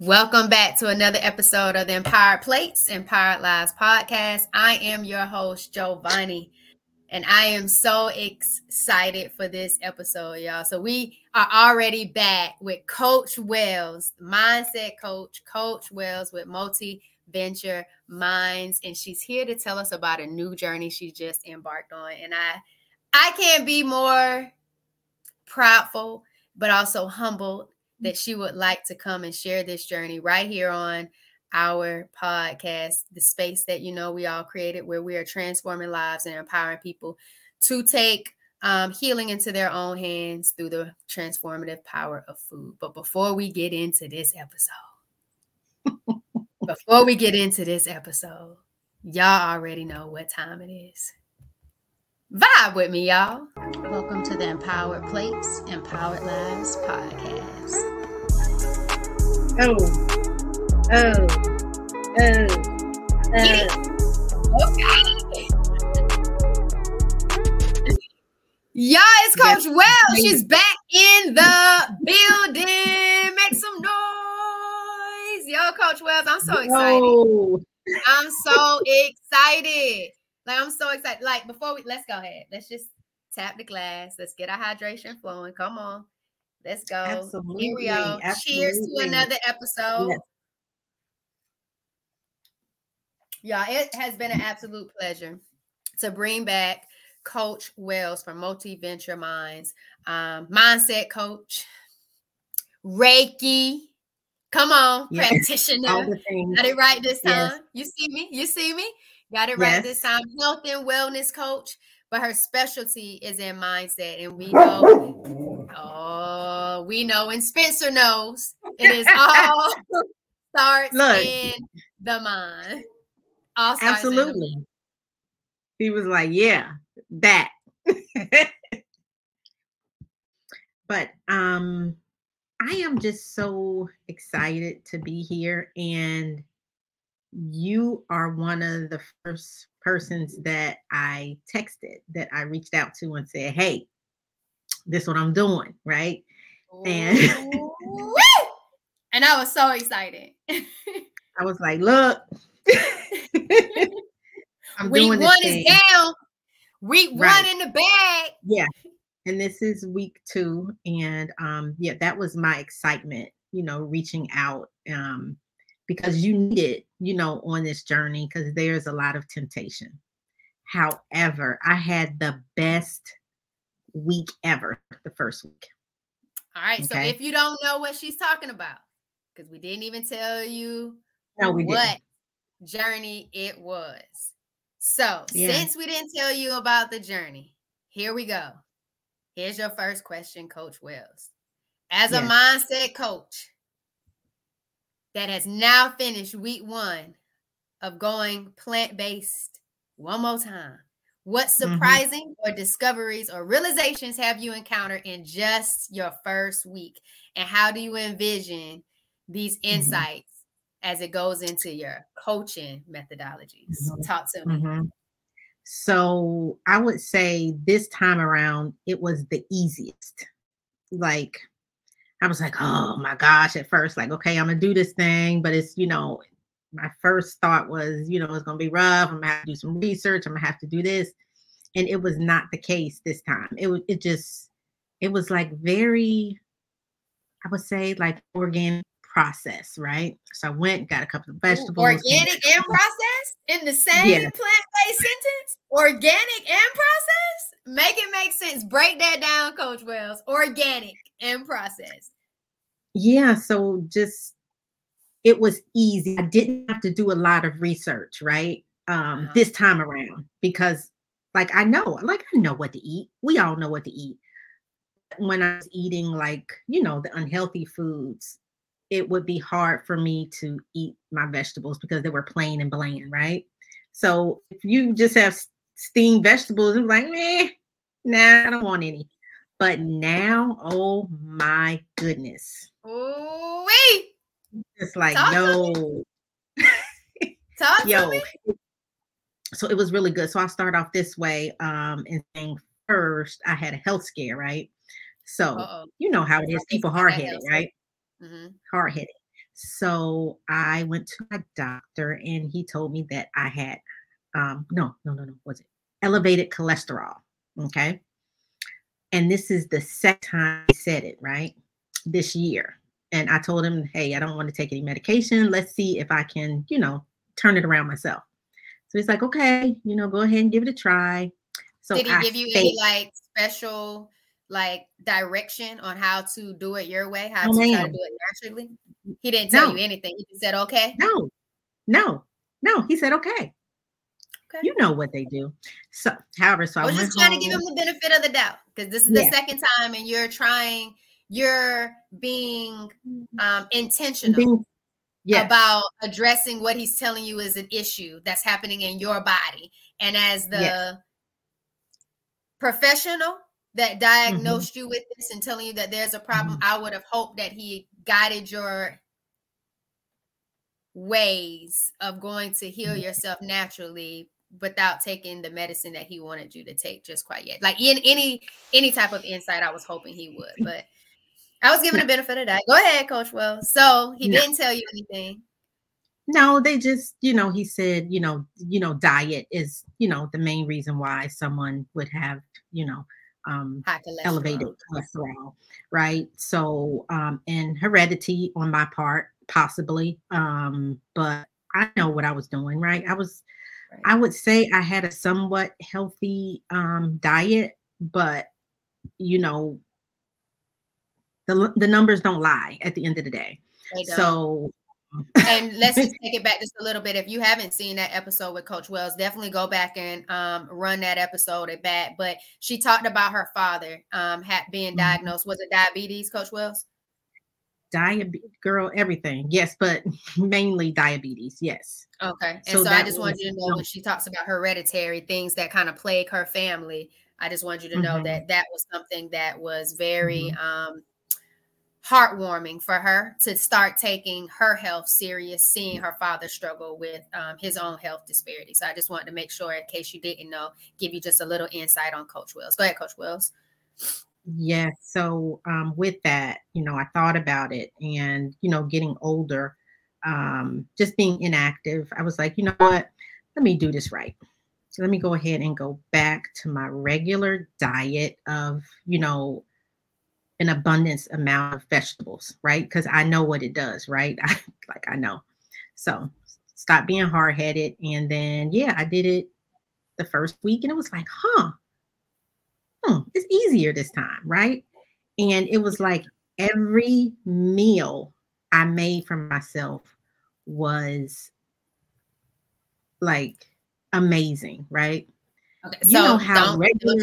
Welcome back to another episode of the Empowered Plates, Empowered Lives podcast. I am your host, Giovanni, and I am so excited for this episode, y'all. So, we are already back with Coach Wells, mindset coach, Coach Wells with Multi Venture Minds, and she's here to tell us about a new journey she just embarked on. And I, I can't be more proudful, but also humbled that she would like to come and share this journey right here on our podcast, the space that you know we all created where we are transforming lives and empowering people to take um, healing into their own hands through the transformative power of food. But before we get into this episode, before we get into this episode, y'all already know what time it is. Vibe with me, y'all. Welcome to the Empowered Plates, Empowered Lives podcast. Oh, oh, oh, oh. It's Coach Wells. She's back in the building. Make some noise. Yo, Coach Wells, I'm so excited. Oh, I'm so excited. Like I'm so excited. Like before we let's go ahead. Let's just tap the glass. Let's get our hydration flowing. Come on. Let's go. Here we go. Absolutely, Cheers to another episode. Yes. Yeah, it has been an absolute pleasure to bring back Coach Wells from Multi Venture Minds, um, mindset coach, Reiki. Come on, Yes, practitioner. all the things. Got it right this Yes. time. You see me? You see me? Got it right Yes. this time. Health and wellness coach, but her specialty is in mindset. And we know, oh, we know, and Spencer knows it is all starts Look. in the mind. All starts in the Absolutely. He was like, yeah, that. but um I am just so excited to be here and you are one of the first persons that I texted that I reached out to and said, "Hey, this what I'm doing, right?" And- and I was so excited. I was like, "Look, I'm Week doing this one is thing. down. Week Right. one in the bag. Yeah. And this is week two. And um, yeah, that was my excitement, you know, reaching out um, because you need it, you know, on this journey because there's a lot of temptation. However, I had the best week ever the first week. All right. So if you don't know what she's talking about, because we didn't even tell you No, we what didn't. journey it was. So Yeah. since we didn't tell you about the journey, here we go. Here's your first question, Coach Wells. As a mindset coach that has now finished week one of going plant based one more time, what Mhm. surprising or discoveries or realizations have you encountered in just your first week? And how do you envision these Mhm. insights as it goes into your coaching methodologies? Mhm. Talk to me. Mhm. So I would say this time around, it was the easiest. Like, I was like, oh my gosh, at first, like, okay, I'm gonna do this thing, but it's, you know, my first thought was, you know, it's gonna be rough. I'm gonna have to do some research. I'm gonna have to do this. And it was not the case this time. It was, it just, it was like very, I would say, like organic process, right? So I went, got a couple of vegetables. Organic and processed in the same Yeah. plant-based sentence? Organic and processed? Make it make sense. Break that down, Coach Wells. Organic and processed. Yeah, so just it was easy. I didn't have to do a lot of research, right? Um Uh-huh. this time around because like I know, like I know what to eat. We all know what to eat. When I was eating like, you know, the unhealthy foods, it would be hard for me to eat my vegetables because they were plain and bland, right? So if you just have steamed vegetables, it's like, meh, nah, I don't want any. But now, oh my goodness. Ooh, wee. It's like, Talk no, Talk to yo. me. So it was really good. So I'll start off this way. Um, and saying first, I had a health scare, right? So Uh-oh. you know how it is. People I hard headed, right? Mhm. Hard headed. So I went to my doctor and he told me that I had um no, no, no, no, was it elevated cholesterol. Okay. And this is the second time he said it, right? This year. And I told him, hey, I don't want to take any medication. Let's see if I can, you know, turn it around myself. So he's like, okay, you know, go ahead and give it a try. So did he I give you any like special like direction on how to do it your way, how oh, to try to do it naturally? He didn't tell no. you anything. He just said, okay. No, no, no. He said, okay. Okay. You know what they do. So, however, so I was I just trying home. to give him the benefit of the doubt because this is the yeah. second time, and you're trying, you're being um, intentional being, yes. about addressing what he's telling you is an issue that's happening in your body. And as the yes. professional that diagnosed mm-hmm. you with this and telling you that there's a problem, mm-hmm. I would have hoped that he guided your ways of going to heal mm-hmm. yourself naturally without taking the medicine that he wanted you to take just quite yet. Like in any any type of insight, I was hoping he would, but I was given no. the benefit of that. Go ahead, Coach Wells. So he no. didn't tell you anything. No, they just, you know, he said, you know, you know, diet is, you know, the main reason why someone would have, you know, um cholesterol. elevated cholesterol, right? So, um, and heredity on my part, possibly. Um, but I know what I was doing, right? I was Right. I would say I had a somewhat healthy um, diet, but you know, the the numbers don't lie at the end of the day. So and let's just take it back just a little bit. If you haven't seen that episode with Coach Wells, definitely go back and um, run that episode at back. But she talked about her father um, had being mm-hmm. diagnosed. Was it diabetes, Coach Wells? diabetes girl everything yes but mainly diabetes yes okay and so, so i just wanted you to know when she talks about hereditary things that kind of plague her family i just wanted you to mm-hmm. know that that was something that was very mm-hmm. um heartwarming for her to start taking her health serious seeing her father struggle with um, his own health disparities so i just wanted to make sure in case you didn't know give you just a little insight on coach wells go ahead coach wells Yes. So um, with that, you know, I thought about it and, you know, getting older, um, just being inactive, I was like, you know what? Let me do this right. So let me go ahead and go back to my regular diet of, you know, an abundance amount of vegetables, right? Because I know what it does, right? I, like I know. So stop being hard headed. And then, yeah, I did it the first week and it was like, huh, hmm, it's easier this time, right? And it was like every meal I made for myself was like amazing, right? Okay, you so know how don't, regular-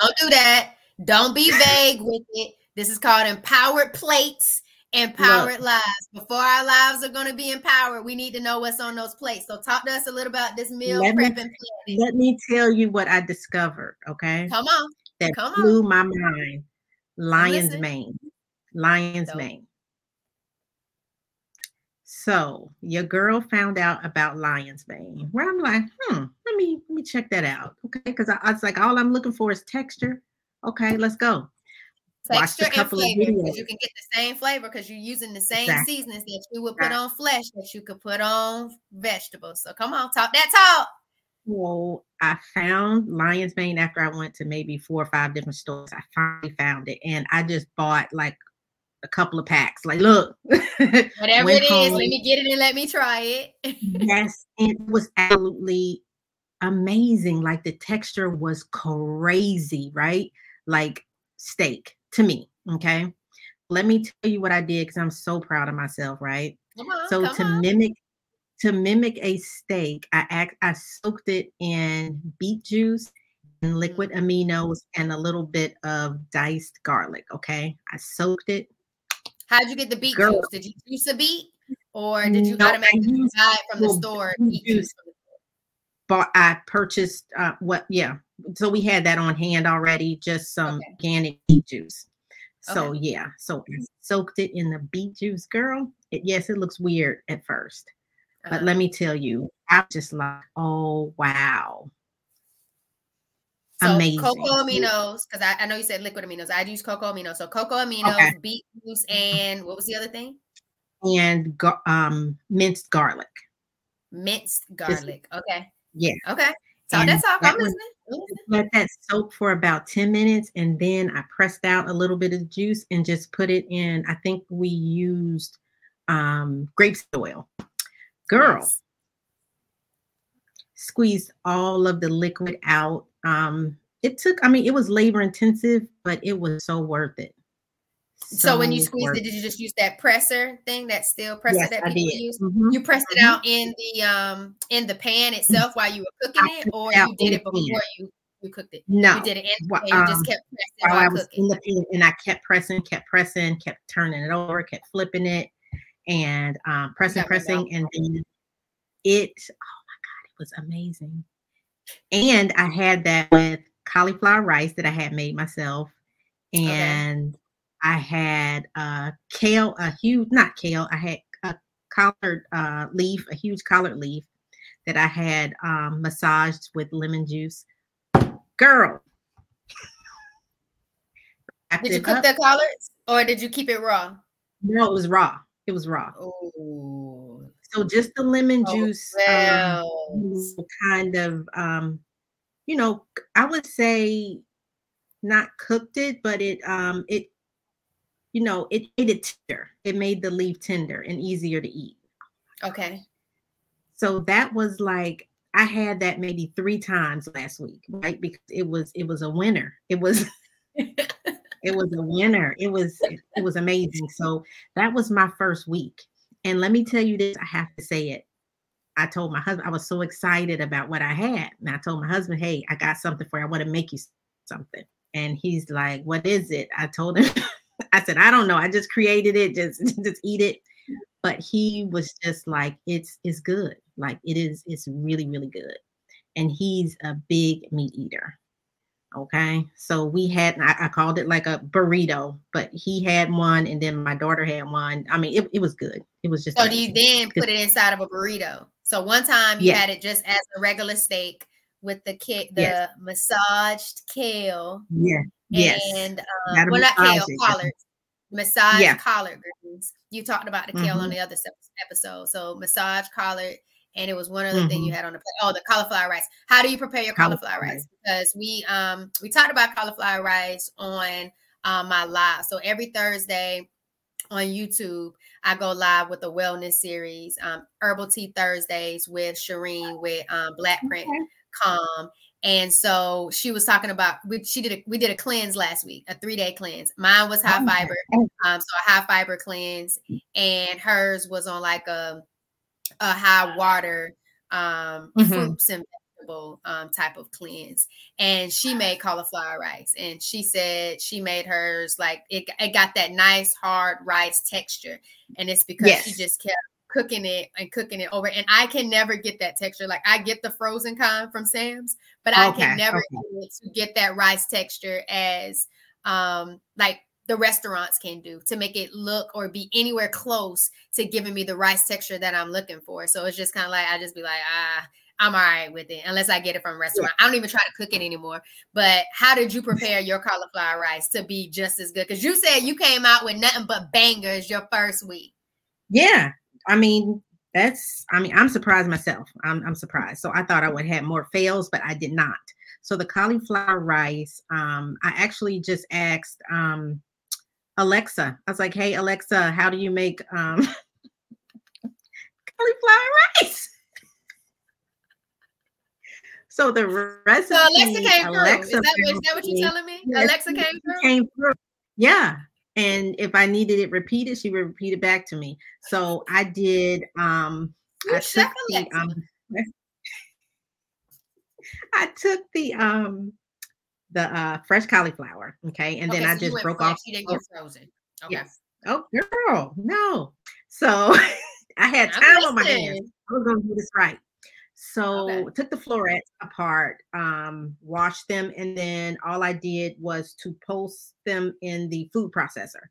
don't do that. Don't be vague with it. This is called empowered plates, empowered lives. Before our lives are going to be empowered, we need to know what's on those plates. So talk to us a little about this meal let prepping. Me, let me tell you what I discovered. Okay. Come on that Come blew on. my mind. Lion's Mane. Lion's Dope. Mane. So your girl found out about lion's mane. Where I'm like, hmm, let me let me check that out. Okay, because I, I, was like, all I'm looking for is texture. Okay, let's go. Texture and flavor because you can get the same flavor because you're using the same exactly. seasonings that you would put right. on flesh that you could put on vegetables. So come on, talk that talk. Well, I found Lion's Mane after I went to maybe four or five different stores. I finally found it and I just bought like a couple of packs. Like, look, whatever it home. is, let me get it and let me try it. yes, it was absolutely amazing. Like the texture was crazy, right? Like steak to me. Okay. Let me tell you what I did because I'm so proud of myself, right? On, so to on. mimic to mimic a steak, I act, I soaked it in beet juice and liquid mm. aminos and a little bit of diced garlic. Okay, I soaked it. How'd you get the beet Girl. juice? Did you juice a beet, or did you no, automatically buy it from the store? Juice. But I purchased uh, what? Yeah, so we had that on hand already. Just some okay. organic beet juice. So okay. yeah, so I soaked it in the beet juice, girl. It, yes, it looks weird at first. But let uh-huh. me tell you, I'm just like, oh wow. So Amazing. cocoa aminos, because I, I, know you said liquid aminos. I use cocoa aminos. So cocoa aminos, okay. beet juice, and what was the other thing? and um, minced garlic. Minced garlic. Just, okay. Yeah. Okay. So that's all. I'm listening. Let that soak for about 10 minutes and then I pressed out a little bit of juice and just put it in. I think we used um grapeseed oil. Girl, nice. squeezed all of the liquid out. Um, it took, I mean, it was labor intensive, but it was so worth it. So, when you squeezed it, did you just use that presser thing, that steel presser yes, that people use? Mm-hmm. You pressed it mm-hmm. out in the um in the pan itself while you were cooking I it, or you did it before you you cooked it? No, you did it in the pan. You just kept pressing while, while I was cooking. in the pan, and I kept pressing, kept pressing, kept turning it over, kept flipping it, and um, pressing, pressing, and then it. Oh my god, it was amazing. And I had that with cauliflower rice that I had made myself, and okay. I had uh, kale, a huge, not kale. I had a collard uh, leaf, a huge collard leaf that I had um, massaged with lemon juice. Girl. Did you cook the collards or did you keep it raw? No, it was raw. It was raw. Oh. So just the lemon oh, juice oh, well. um, kind of um, you know, I would say not cooked it, but it um it you know, it made it tender. It made the leaf tender and easier to eat. Okay. So that was like I had that maybe three times last week, right? Because it was it was a winner. It was it was a winner. It was it was amazing. So that was my first week. And let me tell you this, I have to say it. I told my husband I was so excited about what I had. And I told my husband, "Hey, I got something for you. I want to make you something." And he's like, "What is it?" I told him I said, "I don't know. I just created it. Just just eat it." But he was just like, "It's it's good. Like it is it's really really good." And he's a big meat eater. Okay. So we had, I, I, called it like a burrito, but he had one and then my daughter had one. I mean, it, it was good. It was just. So do you then put it inside of a burrito? So one time you had it just as a regular steak with the ki- the yes. massaged kale. Yeah. Yes. And um, well, not kale, collards. Massage yeah. collard greens. You talked about the kale mm-hmm. on the other episode. So massage collard and it was one other mm-hmm. thing you mm-hmm. had on the plate. Oh, the cauliflower rice. How do you prepare your cauliflower, cauliflower rice? Because we um we talked about cauliflower rice on um, my live. So every Thursday on YouTube, I go live with the wellness series, um, Herbal Tea Thursdays with Shireen with um, Black Print okay. Calm. And so she was talking about we she did a, we did a cleanse last week, a three day cleanse. Mine was high fiber, um, so a high fiber cleanse, and hers was on like a a high water um, mm-hmm. fruits and vegetable um, type of cleanse. And she made cauliflower rice, and she said she made hers like it, it got that nice hard rice texture, and it's because yes. she just kept cooking it and cooking it over. And I can never get that texture. Like I get the frozen kind from Sam's, but I can never okay. get, get that rice texture as um like the restaurants can do to make it look or be anywhere close to giving me the rice texture that I'm looking for. So it's just kind of like I just be like, ah, I'm all right with it unless I get it from a restaurant. I don't even try to cook it anymore. But how did you prepare your cauliflower rice to be just as good? Because you said you came out with nothing but bangers your first week. Yeah, I mean that's. I mean I'm surprised myself. I'm I'm surprised. So I thought I would have more fails, but I did not. So the cauliflower rice, um, I actually just asked um, Alexa. I was like, "Hey Alexa, how do you make um, cauliflower rice?" So the recipe. So Alexa came Alexa through. Is that, is that what you're telling me? Alexa came through. Came through. Yeah. And if I needed it repeated, she would repeat it back to me. So I did. Um, I took the, um, I took the um the uh, fresh cauliflower. Okay. And okay, then so I just broke fresh, off. You didn't get frozen. Okay. Yes. Oh, girl, no. So I had time on my hands. I was going to do this right. So okay. took the florets apart, um, washed them, and then all I did was to post them in the food processor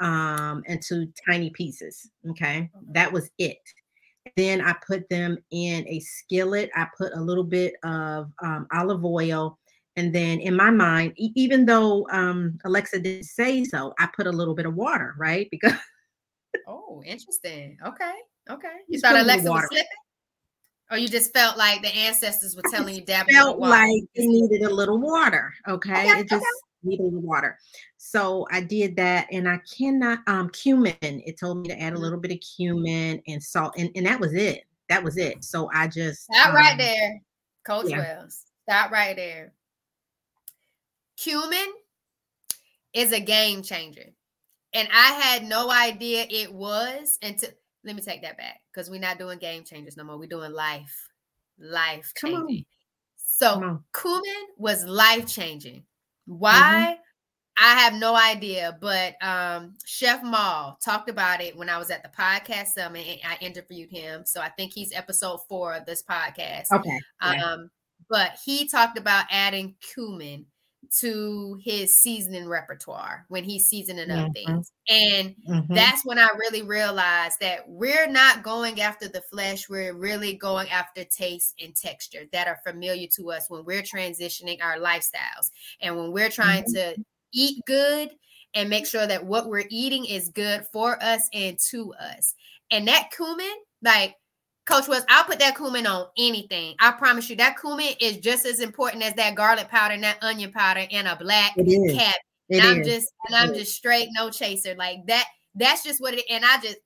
um, into tiny pieces. Okay, that was it. Then I put them in a skillet. I put a little bit of um, olive oil and then in my mind, even though um, Alexa didn't say so, I put a little bit of water, right? Because Oh, interesting. Okay. Okay. You thought Alexa was slipping? Or you just felt like the ancestors were telling you dab felt like it needed a little water. Okay. okay it just okay. needed water. So I did that and I cannot um cumin. It told me to add a mm-hmm. little bit of cumin and salt, and, and that was it. That was it. So I just that um, right there, Coach yeah. Wells. That right there. Cumin is a game changer. And I had no idea it was until let me take that back because we're not doing game changers no more. We're doing life, life changing. So cumin was life changing. Why? Mm-hmm. I have no idea, but um, Chef Maul talked about it when I was at the podcast summit and I interviewed him. So I think he's episode four of this podcast. Okay. Um, but he talked about adding cumin to his seasoning repertoire when he's seasoning up mm-hmm. things. And mm-hmm. that's when I really realized that we're not going after the flesh, we're really going after taste and texture that are familiar to us when we're transitioning our lifestyles and when we're trying mm-hmm. to eat good and make sure that what we're eating is good for us and to us. And that cumin, like Coach was, I'll put that cumin on anything. I promise you, that cumin is just as important as that garlic powder and that onion powder and a black cap. And I'm is. just and I'm just straight no chaser. Like that, that's just what it and I just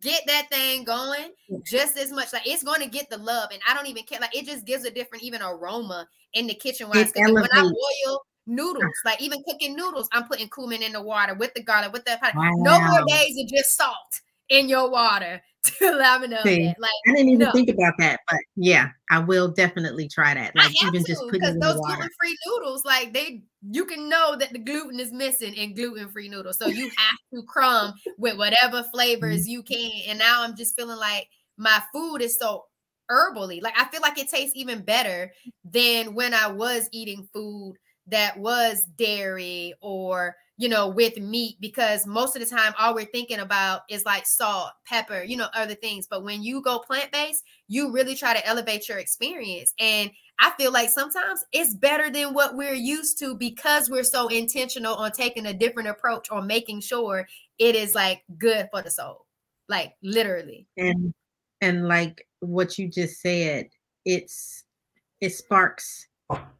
get that thing going just as much. Like it's going to get the love. And I don't even care. Like it just gives a different even aroma in the kitchen wise. When I boil noodles, like even cooking noodles, I'm putting cumin in the water with the garlic, with the wow. no more days of just salt in your water to let me know See. Like I didn't even no. think about that, but yeah, I will definitely try that. Like even to, just putting those gluten-free noodles, like they you can know that the gluten is missing in gluten-free noodles. So you have to crumb with whatever flavors mm-hmm. you can. And now I'm just feeling like my food is so herbally. Like I feel like it tastes even better than when I was eating food that was dairy or you know, with meat because most of the time all we're thinking about is like salt, pepper, you know, other things. But when you go plant based, you really try to elevate your experience. And I feel like sometimes it's better than what we're used to because we're so intentional on taking a different approach or making sure it is like good for the soul, like literally. And and like what you just said, it's it sparks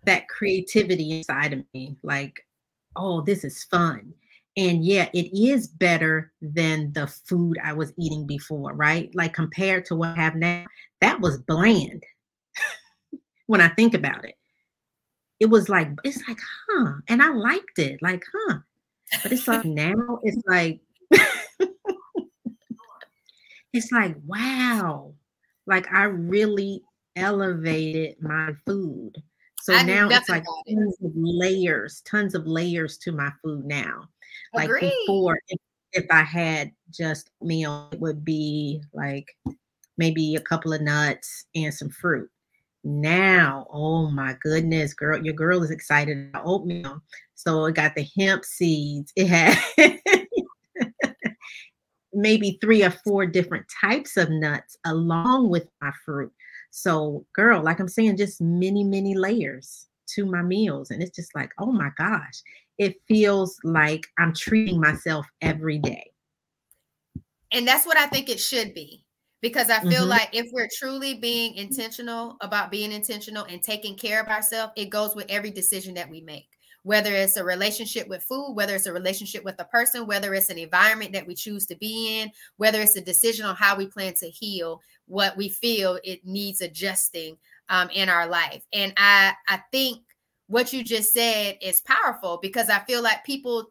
that creativity inside of me. Like oh, this is fun. And yeah, it is better than the food I was eating before, right? Like compared to what I have now, that was bland when I think about it. It was like, it's like, huh. And I liked it, like, huh. But it's like now, it's like, it's like, wow. Like I really elevated my food. So I now it's like tons it. of layers, tons of layers to my food now. Like Agreed. before, if, if I had just meal, it would be like maybe a couple of nuts and some fruit. Now, oh my goodness, girl, your girl is excited about oatmeal. So it got the hemp seeds. It had maybe three or four different types of nuts along with my fruit. So, girl, like I'm saying, just many, many layers to my meals. And it's just like, oh my gosh, it feels like I'm treating myself every day. And that's what I think it should be. Because I feel mm-hmm. like if we're truly being intentional about being intentional and taking care of ourselves, it goes with every decision that we make whether it's a relationship with food, whether it's a relationship with a person, whether it's an environment that we choose to be in, whether it's a decision on how we plan to heal what we feel it needs adjusting um, in our life. And I, I think what you just said is powerful because I feel like people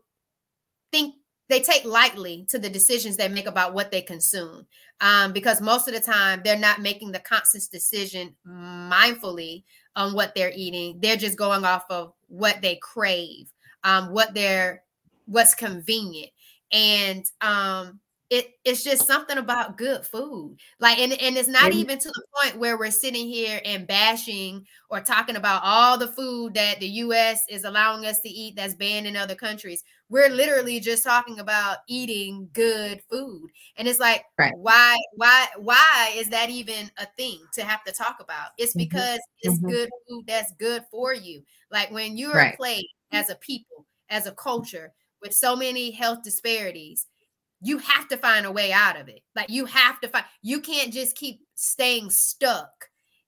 think they take lightly to the decisions they make about what they consume um, because most of the time they're not making the conscious decision mindfully on what they're eating they're just going off of what they crave um, what they're what's convenient and um, it, it's just something about good food like and, and it's not even to the point where we're sitting here and bashing or talking about all the food that the us is allowing us to eat that's banned in other countries we're literally just talking about eating good food and it's like right. why why why is that even a thing to have to talk about it's mm-hmm. because mm-hmm. it's mm-hmm. good food that's good for you like when you're right. a plate as a people as a culture with so many health disparities you have to find a way out of it. Like you have to find, you can't just keep staying stuck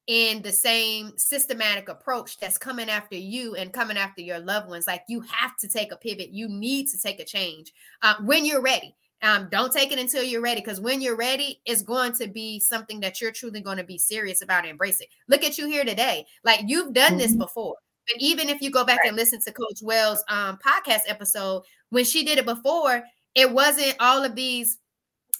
in the same systematic approach that's coming after you and coming after your loved ones. Like you have to take a pivot. You need to take a change uh, when you're ready. Um, don't take it until you're ready because when you're ready, it's going to be something that you're truly going to be serious about and embrace it. Look at you here today. Like you've done mm-hmm. this before. But even if you go back right. and listen to Coach Wells' um, podcast episode, when she did it before, it wasn't all of these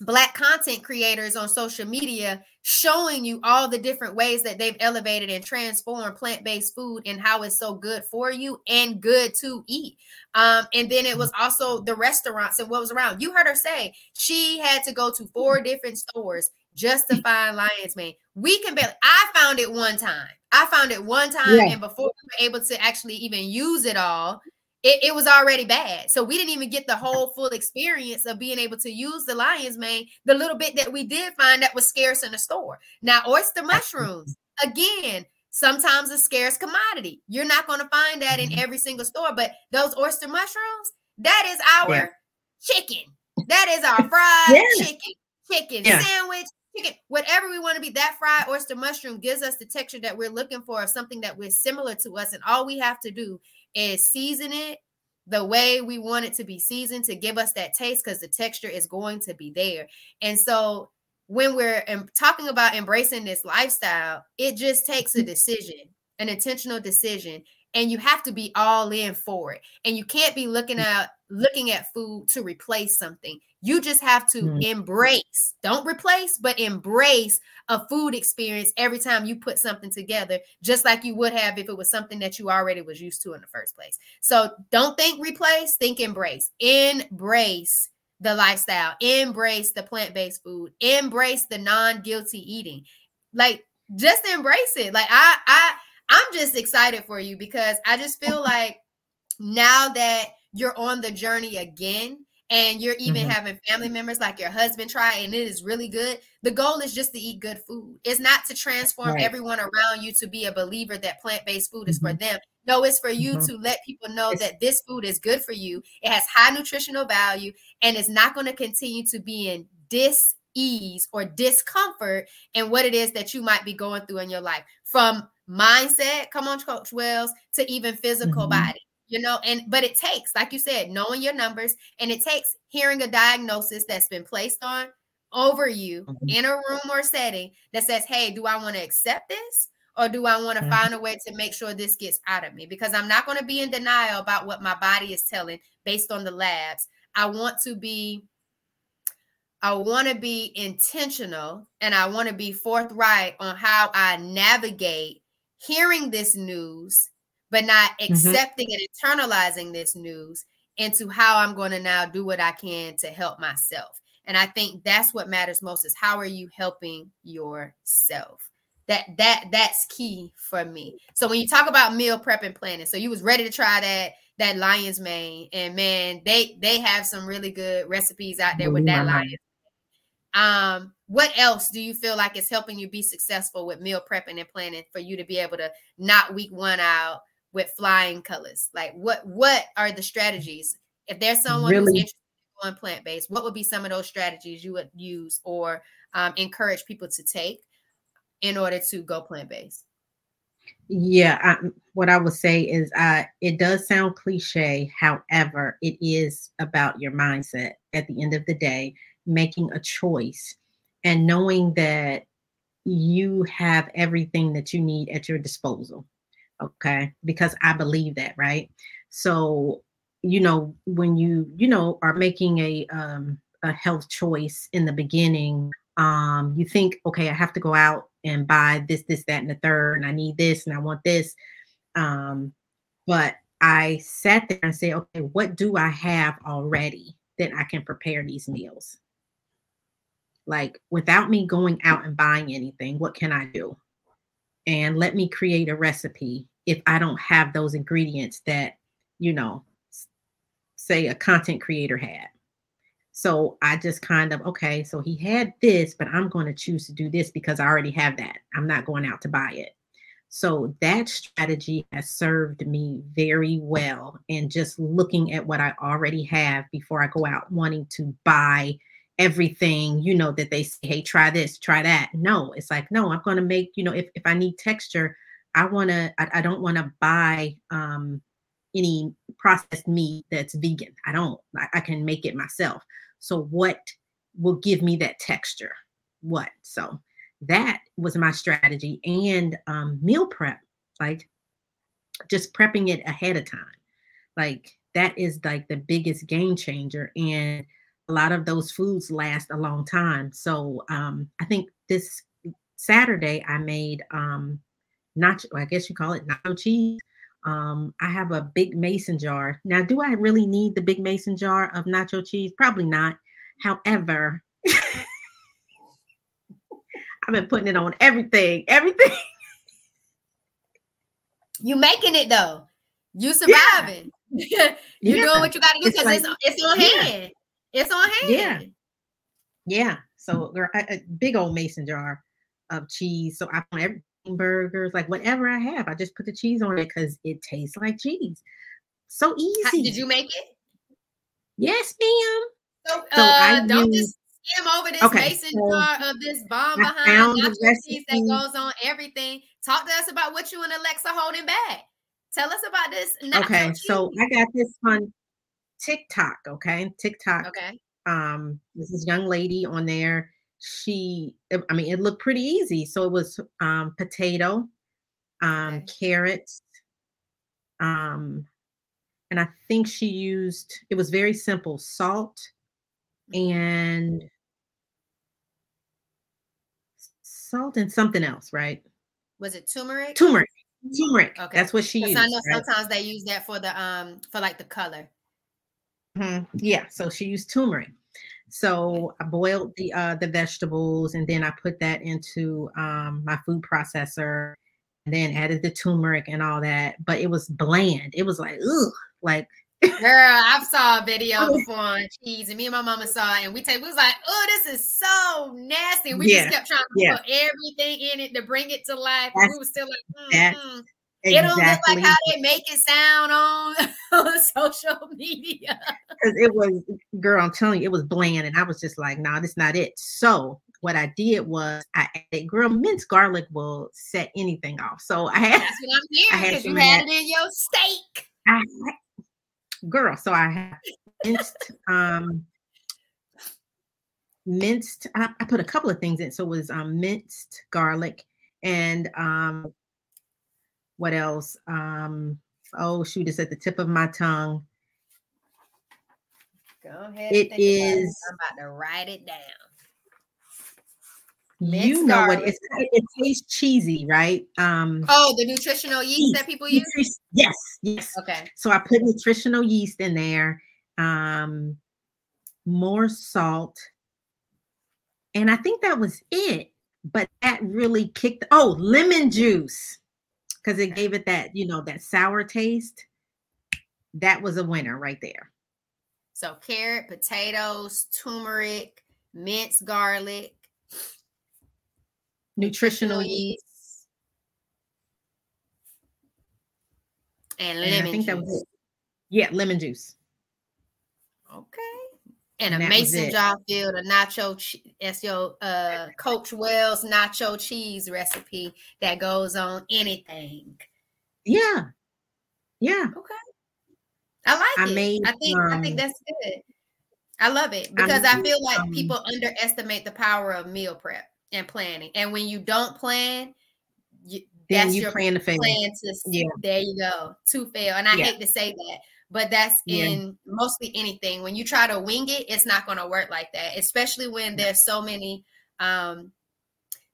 black content creators on social media showing you all the different ways that they've elevated and transformed plant-based food and how it's so good for you and good to eat. Um, and then it was also the restaurants and what was around. You heard her say she had to go to four different stores just to find lion's mane. We can barely i found it one time. I found it one time yeah. and before we were able to actually even use it all it, it, was already bad. So we didn't even get the whole full experience of being able to use the lion's mane, the little bit that we did find that was scarce in the store. Now, oyster mushrooms, again, sometimes a scarce commodity. You're not going to find that in mm-hmm. every single store, but those oyster mushrooms, that is our yeah. chicken. That is our fried yeah. chicken, chicken yeah. sandwich, chicken, whatever we want to be. That fried oyster mushroom gives us the texture that we're looking for of something that we're similar to us. And all we have to do is season it the way we want it to be seasoned to give us that taste because the texture is going to be there. And so when we're talking about embracing this lifestyle, it just takes a decision, an intentional decision, and you have to be all in for it. And you can't be looking at looking at food to replace something. You just have to mm. embrace, don't replace, but embrace a food experience every time you put something together, just like you would have if it was something that you already was used to in the first place. So don't think replace, think embrace. Embrace the lifestyle, embrace the plant-based food, embrace the non-guilty eating. Like just embrace it. Like I I I'm just excited for you because I just feel like now that you're on the journey again and you're even mm-hmm. having family members like your husband try and it is really good the goal is just to eat good food it's not to transform right. everyone around you to be a believer that plant-based food is mm-hmm. for them no it's for you mm-hmm. to let people know that this food is good for you it has high nutritional value and it's not going to continue to be in dis ease or discomfort in what it is that you might be going through in your life from mindset come on coach wells to even physical mm-hmm. body you know and but it takes like you said knowing your numbers and it takes hearing a diagnosis that's been placed on over you mm-hmm. in a room or setting that says hey do i want to accept this or do i want to find a way to make sure this gets out of me because i'm not going to be in denial about what my body is telling based on the labs i want to be i want to be intentional and i want to be forthright on how i navigate hearing this news but not mm-hmm. accepting mm-hmm. and internalizing this news into how I'm going to now do what I can to help myself. And I think that's what matters most is how are you helping yourself? That that that's key for me. So when you talk about meal prep and planning, so you was ready to try that that lion's mane, and man, they they have some really good recipes out there with that lion's. Um, what else do you feel like is helping you be successful with meal prepping and planning for you to be able to not week one out, with flying colors? Like what what are the strategies? If there's someone really? who's interested in plant based, what would be some of those strategies you would use or um, encourage people to take in order to go plant based? Yeah, I, what I would say is, uh, it does sound cliche. However, it is about your mindset. At the end of the day, making a choice and knowing that you have everything that you need at your disposal okay? Because i believe that right? So you know when you you know are making a um a health choice in the beginning um you think okay i have to go out and buy this this that and the third and i need this and i want this. Um but i sat there and said okay what do i have already that i can prepare these meals like without me going out and buying anything what can i do and let me create a recipe if I don't have those ingredients that, you know, say a content creator had. So I just kind of, okay, so he had this, but I'm going to choose to do this because I already have that. I'm not going out to buy it. So that strategy has served me very well. And just looking at what I already have before I go out wanting to buy everything, you know, that they say, hey, try this, try that. No, it's like, no, I'm going to make, you know, if, if I need texture, I want to, I, I, don't want to buy um, any processed meat that's vegan. I don't, I, I can make it myself. So what will give me that texture? What? So that was my strategy and um, meal prep, like just prepping it ahead of time. Like that is like the biggest game changer. And a lot of those foods last a long time. So um, I think this Saturday I made um, nacho, I guess you call it nacho cheese. Um, I have a big mason jar. Now, do I really need the big mason jar of nacho cheese? Probably not. However, I've been putting it on everything, everything. You making it though. You surviving. Yeah. you yeah. doing what you got to do because it's, like, it's, it's, on yeah. hand. It's on hand. Yeah. Yeah. So a, a, big old mason jar of cheese. So I put everything burgers, like whatever I have, I just put the cheese on it because it tastes like cheese. So easy. How, did you make it? Yes, ma'am. So, so uh, don't use, just skim over this okay, mason so jar of this bomb behind nacho cheese that goes on everything. Talk to us about what you and Alexa holding back. Tell us about this. Okay, so I got this on TikTok. Okay, TikTok. Okay. Um, this is young lady on there. She, I mean, it looked pretty easy. So it was um, potato, um, okay. carrots, um, and I think she used. It was very simple: salt and salt and something else, right? Was it turmeric? Turmeric. Turmeric. Okay. That's what she used. I know right? sometimes they use that for the um for like the color. Mm-hmm. Yeah. So she used turmeric. So I boiled the uh the vegetables and then I put that into um my food processor and then added the turmeric and all that. But it was bland. It was like ugh, like Girl, I saw a video oh. before on cheese, and me and my mama saw it, and we take we was like, "Oh, this is so nasty." We yeah. just kept trying to yeah. put everything in it to bring it to life. We were still like, mm-hmm. Exactly. it don't look like how they make it sound on, on social media. Because it was, girl, I'm telling you, it was bland, and I was just like, "Nah, that's not it." So what I did was I added girl minced garlic will set anything off. So I had that's what I'm hearing because you had it in your steak. I girl. So I have minced, um, minced. I, I, put a couple of things in. So it was um, minced garlic and um, what else? Um, oh shoot, it's at the tip of my tongue. Go ahead. It is. It. I'm about to write it down you know what it's it tastes cheesy, right? Um oh, the nutritional yeast, yeast. that people use. Yes, yes. Okay. So I put nutritional yeast in there, um, more salt, and I think that was it. But that really kicked. Oh, lemon juice, because it gave it that you know that sour taste. That was a winner right there. So carrot, potatoes, turmeric, minced garlic, nutritional yeast, and lemon and I think juice. That was it. Yeah, lemon juice. Okay. And, and a mason jar filled a nacho. That's your uh, Coach Wells nacho cheese recipe that goes on anything. Yeah. Yeah. Okay. I like I it. Made, I think um, I think that's good. I love it because I, I feel like um, people underestimate the power of meal prep and planning. And when you don't plan, you, that's you your plan to fail. Plan to yeah. there you go to fail. And I yeah. hate to say that, but that's in mostly anything. When you try to wing it, it's not going to work like that. Especially when there's so many um,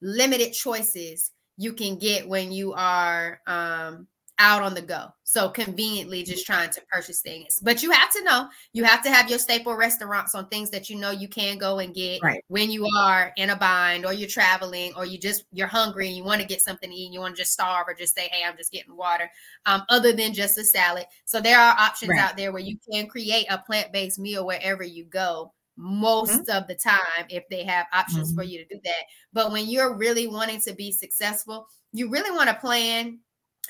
limited choices you can get when you are um, out on the go. So conveniently just trying to purchase things. But you have to know, you have to have your staple restaurants on things that you know you can go and get right. when you are in a bind or you're traveling or you just you're hungry and you want to get something to eat and you want to just starve or just say, hey, I'm just getting water. Um, other than just a salad. So there are options right. out there where you can create a plant-based meal wherever you go most mm-hmm. of the time if they have options mm-hmm. for you to do that. But when you're really wanting to be successful, you really want to plan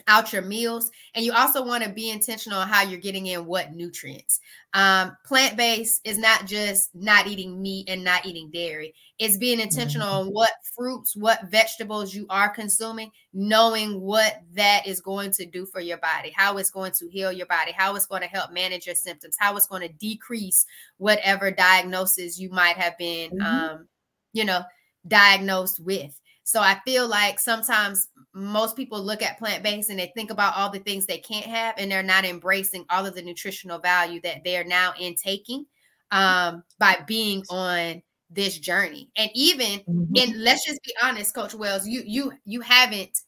out your meals and you also want to be intentional on how you're getting in what nutrients um, plant-based is not just not eating meat and not eating dairy it's being intentional mm-hmm. on what fruits what vegetables you are consuming knowing what that is going to do for your body how it's going to heal your body how it's going to help manage your symptoms how it's going to decrease whatever diagnosis you might have been mm-hmm. um, you know diagnosed with so I feel like sometimes most people look at plant based and they think about all the things they can't have, and they're not embracing all of the nutritional value that they're now intaking um, by being on this journey. And even mm-hmm. and let's just be honest, Coach Wells, you you you haven't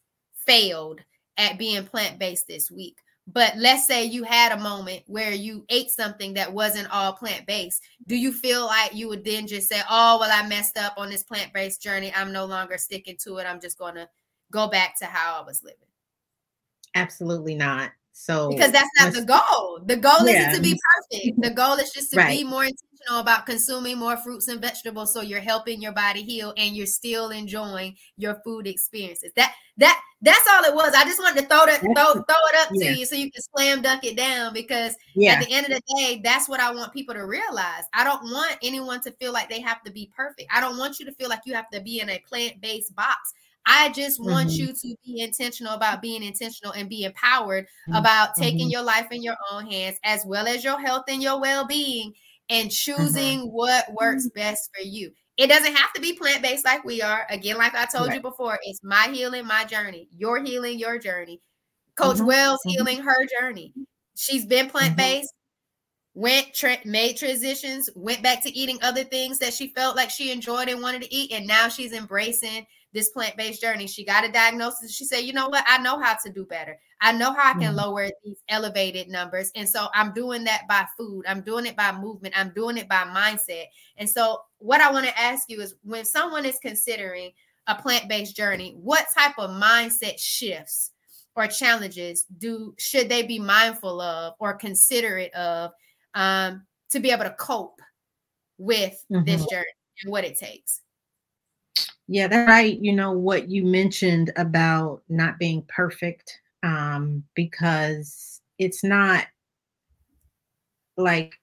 failed at being plant based this week. But let's say you had a moment where you ate something that wasn't all plant based. Do you feel like you would then just say, "Oh, well, I messed up on this plant based journey. I'm no longer sticking to it. I'm just going to go back to how I was living"? Absolutely not. So because that's not the goal. The goal yeah. isn't to be perfect. The goal is just to right. be more intentional about consuming more fruits and vegetables so you're helping your body heal and you're still enjoying your food experiences. That that that's all it was. I just wanted to throw that throw, throw it up yeah. to you so you can slam dunk it down because yeah. at the end of the day, that's what I want people to realize. I don't want anyone to feel like they have to be perfect. I don't want you to feel like you have to be in a plant-based box. I just want mm-hmm. you to be intentional about being intentional and be empowered mm-hmm. about taking mm-hmm. your life in your own hands, as well as your health and your well being, and mm-hmm. choosing what works mm-hmm. best for you. It doesn't have to be plant based like we are. Again, like I told right. you before, it's my healing, my journey. Your healing, your journey. Coach mm-hmm. Wells healing her journey. She's been plant based went tra- made transitions went back to eating other things that she felt like she enjoyed and wanted to eat and now she's embracing this plant-based journey. She got a diagnosis. She said, you know what? I know how to do better. I know how I can mm-hmm. lower these elevated numbers. And so I'm doing that by food. I'm doing it by movement. I'm doing it by mindset. And so what I want to ask you is when someone is considering a plant-based journey, what type of mindset shifts or challenges do should they be mindful of or considerate of um, to be able to cope with mm-hmm. this journey and what it takes? Yeah, that's right. You know what you mentioned about not being perfect, um, because it's not like,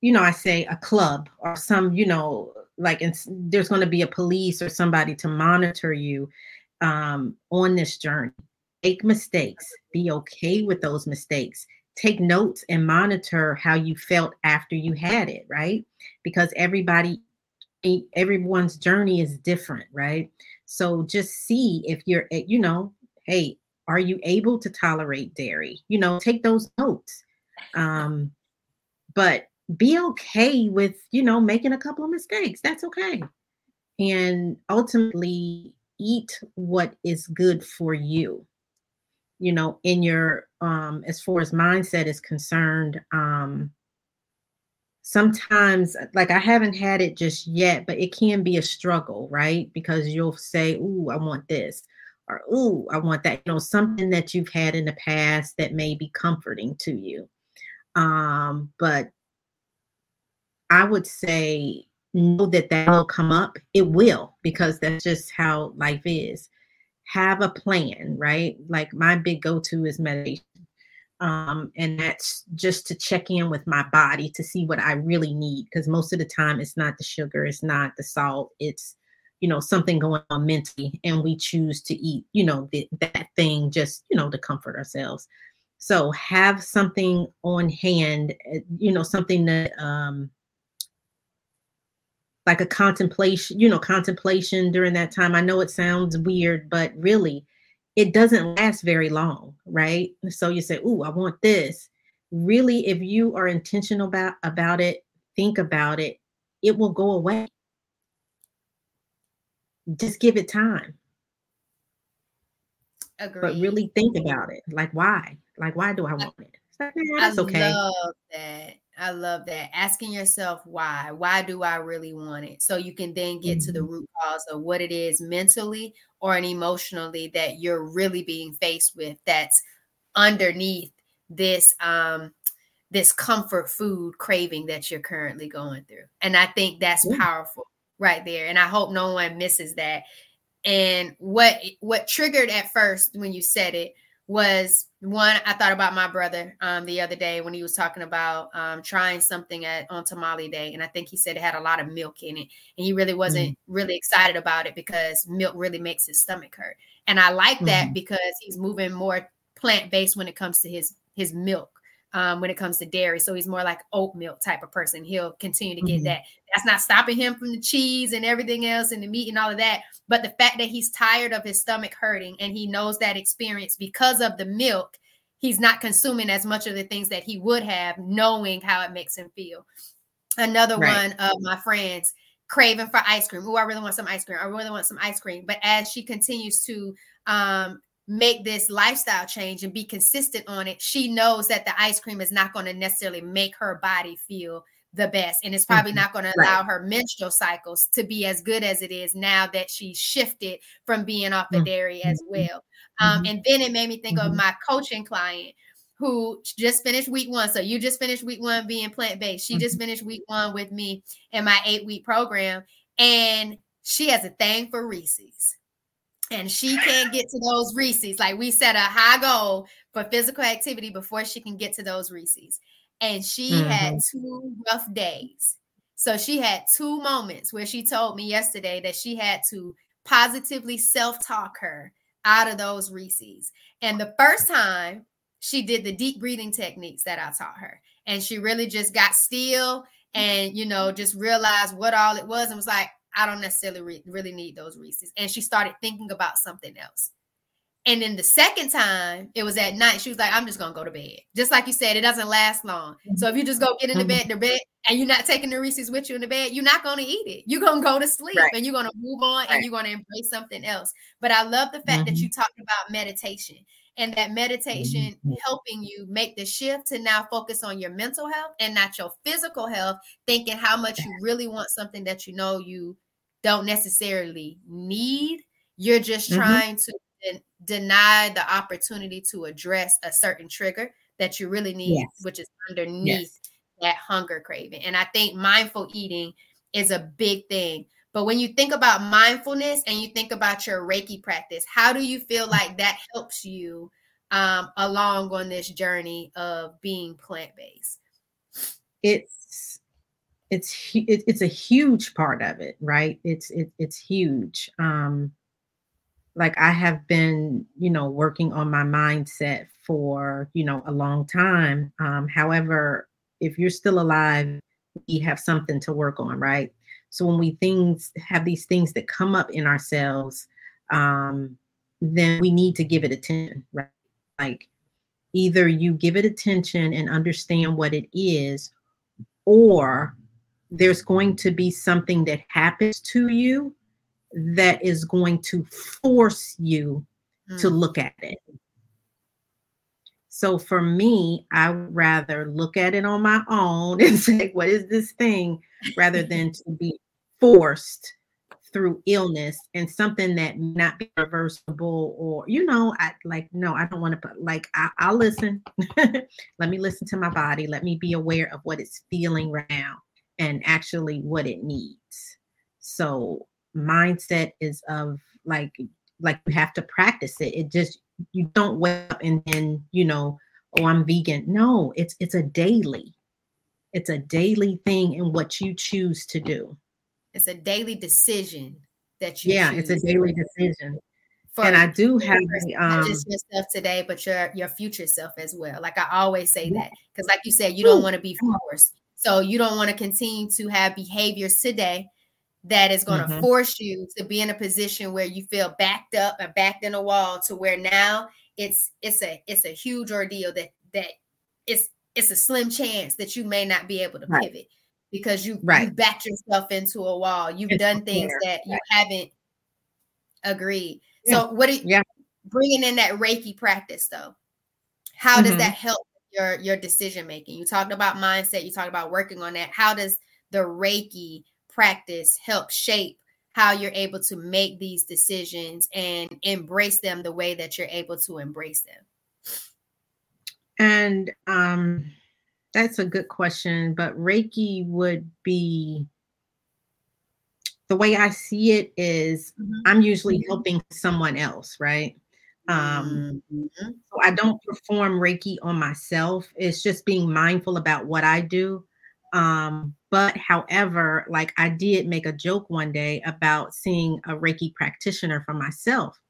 you know, I say a club or some, you know, like there's going to be a police or somebody to monitor you um, on this journey. Make mistakes, be okay with those mistakes. Take notes and monitor how you felt after you had it, right? Because everybody everyone's journey is different, right? So just see if you're, eh, you know, hey, are you able to tolerate dairy? You know, take those notes. Um, but be okay with, you know, making a couple of mistakes. That's okay. And ultimately eat what is good for you. You know, in your um as far as mindset is concerned, um sometimes like I haven't had it just yet, but it can be a struggle, right? Because you'll say, "Ooh, I want this." Or, ooh, I want that, you know, something that you've had in the past that may be comforting to you. Um, but I would say know that that will come up. It will, because that's just how life is. Have a plan, right? Like my big go to is meditation um, and that's just to check in with my body to see what I really need. Because most of the time, it's not the sugar, it's not the salt, it's you know something going on mentally, and we choose to eat, you know, that thing just you know to comfort ourselves. So have something on hand, eh, you know, something that um, like a contemplation, you know, contemplation during that time. I know it sounds weird, but really it doesn't last very long, right? So you say, "Ooh, I want this." Really, if you are intentional about about it, think about it, it will go away. Just give it time. Agreed. But really think about it. Like why? Like why do I want it? Like, that's okay. I love that. I love that. Asking yourself why. Why do I really want it? So you can then get mm-hmm. to the mm-hmm. root cause of what it is mentally or an emotionally that you're really being faced with that's underneath this um this comfort food craving that you're currently going through. And I think that's powerful right there. And I hope no one misses that. And what what triggered at first when you said it was one I thought about my brother um, the other day when he was talking about um, trying something at on Tamale Day, and I think he said it had a lot of milk in it, and he really wasn't mm-hmm. really excited about it because milk really makes his stomach hurt. And I like mm-hmm. that because he's moving more plant based when it comes to his his milk. Um, when it comes to dairy, so he's more like oat milk type of person. He'll continue to get mm-hmm. that. That's not stopping him from the cheese and everything else and the meat and all of that. But the fact that he's tired of his stomach hurting and he knows that experience because of the milk, he's not consuming as much of the things that he would have, knowing how it makes him feel. Another right. one of my friends craving for ice cream. Oh, I really want some ice cream. I really want some ice cream. But as she continues to um, make this lifestyle change and be consistent on it, she knows that the ice cream is not going to necessarily make her body feel the best and it's probably mm-hmm. not going to allow right. her menstrual cycles to be as good as it is now that she's shifted from being off of dairy as mm-hmm. well um, mm-hmm. and then it made me think of mm-hmm. my coaching client who just finished week one so you just finished week one being plant-based she just mm-hmm. finished week one with me in my eight week program and she has a thing for reese's and she can't get to those reese's like we set a high goal for physical activity before she can get to those reese's and she mm-hmm. had two rough days. So she had two moments where she told me yesterday that she had to positively self-talk her out of those Reese's. And the first time she did the deep breathing techniques that I taught her. And she really just got still and you know just realized what all it was and was like, I don't necessarily re- really need those Reese's. And she started thinking about something else. And then the second time, it was at night. She was like, I'm just gonna go to bed. Just like you said, it doesn't last long. So if you just go get in the bed, the bed, and you're not taking the Reese's with you in the bed, you're not gonna eat it. You're gonna go to sleep right. and you're gonna move on right. and you're gonna embrace something else. But I love the fact mm-hmm. that you talked about meditation and that meditation mm-hmm. helping you make the shift to now focus on your mental health and not your physical health, thinking how much you really want something that you know you don't necessarily need. You're just mm-hmm. trying to deny the opportunity to address a certain trigger that you really need, yes. which is underneath yes. that hunger craving. And I think mindful eating is a big thing. But when you think about mindfulness and you think about your Reiki practice, how do you feel like that helps you um, along on this journey of being plant based? It's it's it's a huge part of it, right? It's it, it's huge. Um, like I have been, you know, working on my mindset for, you know, a long time. Um, however, if you're still alive, we have something to work on, right? So when we things have these things that come up in ourselves, um, then we need to give it attention, right? Like either you give it attention and understand what it is, or there's going to be something that happens to you that is going to force you mm. to look at it. So for me, I would rather look at it on my own and say, what is this thing, rather than to be forced through illness and something that not be reversible or you know i like no i don't want to put like I, will listen let me listen to my body let me be aware of what it's feeling right now and actually what it needs so mindset is of like like you have to practice it. It just you don't wake up and then you know, oh, I'm vegan. No, it's it's a daily. It's a daily thing in what you choose to do. It's a daily decision that you. Yeah, it's a daily decision. For and I do have um, just yourself today, but your your future self as well. Like I always say that because, like you said, you don't want to be forced. So you don't want to continue to have behaviors today that is going to mm-hmm. force you to be in a position where you feel backed up and backed in a wall to where now it's it's a it's a huge ordeal that that it's it's a slim chance that you may not be able to right. pivot because you right. you backed yourself into a wall you've it's done things that you haven't agreed yeah. so what are you yeah. bringing in that reiki practice though how mm-hmm. does that help your your decision making you talked about mindset you talked about working on that how does the reiki practice help shape how you're able to make these decisions and embrace them the way that you're able to embrace them? And um, that's a good question, but Reiki would be the way I see it is mm-hmm. I'm usually mm-hmm. helping someone else, right? Um, mm-hmm. so I don't perform Reiki on myself. It's just being mindful about what I do. Um, but however, like I did make a joke one day about seeing a Reiki practitioner for myself.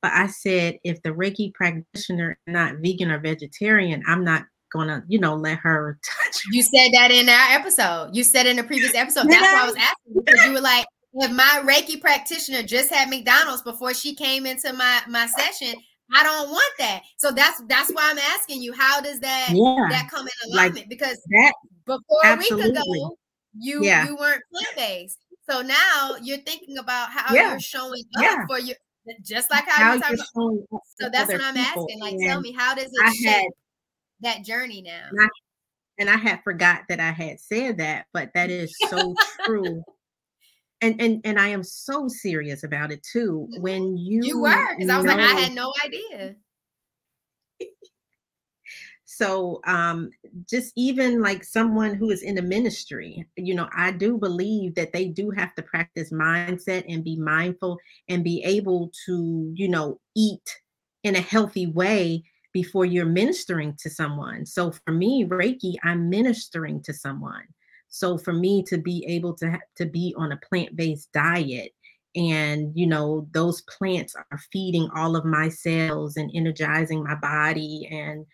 But I said, if the Reiki practitioner is not vegan or vegetarian, I'm not gonna, you know, let her touch. You said that in our episode. You said in the previous episode. That's why I was asking because you were like, if my Reiki practitioner just had McDonald's before she came into my my session, I don't want that. So that's that's why I'm asking you, how does that yeah. that come in alignment? Like because that before absolutely. a week ago, you yeah. you weren't plant based. So now you're thinking about how yeah. you're showing up yeah. for your just like how, how you're talking about. So that's what I'm asking. Like, tell me, how does it shape had, that journey now? And I, and I had forgot that I had said that, but that is so true. And, and and I am so serious about it too. Mm-hmm. When you you were, because I was like, I had no idea. So um just even like someone who is in the ministry you know i do believe that they do have to practice mindset and be mindful and be able to you know eat in a healthy way before you're ministering to someone. So for me reiki i'm ministering to someone. So for me to be able to ha- to be on a plant-based diet and you know those plants are feeding all of my cells and energizing my body and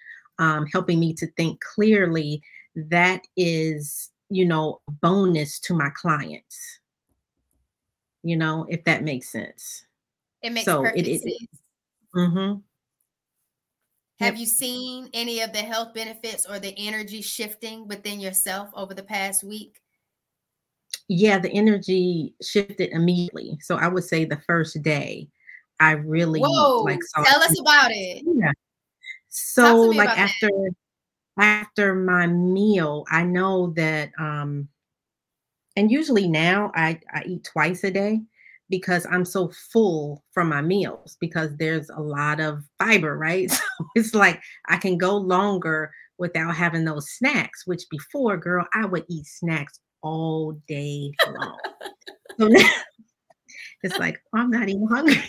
um, helping me to think clearly, that is, you know, bonus to my clients. You know, if that makes sense. It makes so perfect it, it, sense. Mm-hmm. Have you seen any of the health benefits or the energy shifting within yourself over the past week? Yeah, the energy shifted immediately. So I would say the first day, I really Whoa, like tell us about it. Yeah. So like after that. after my meal, I know that um and usually now I, I eat twice a day because I'm so full from my meals because there's a lot of fiber, right? So it's like I can go longer without having those snacks, which before, girl, I would eat snacks all day long. so now it's like, I'm not even hungry.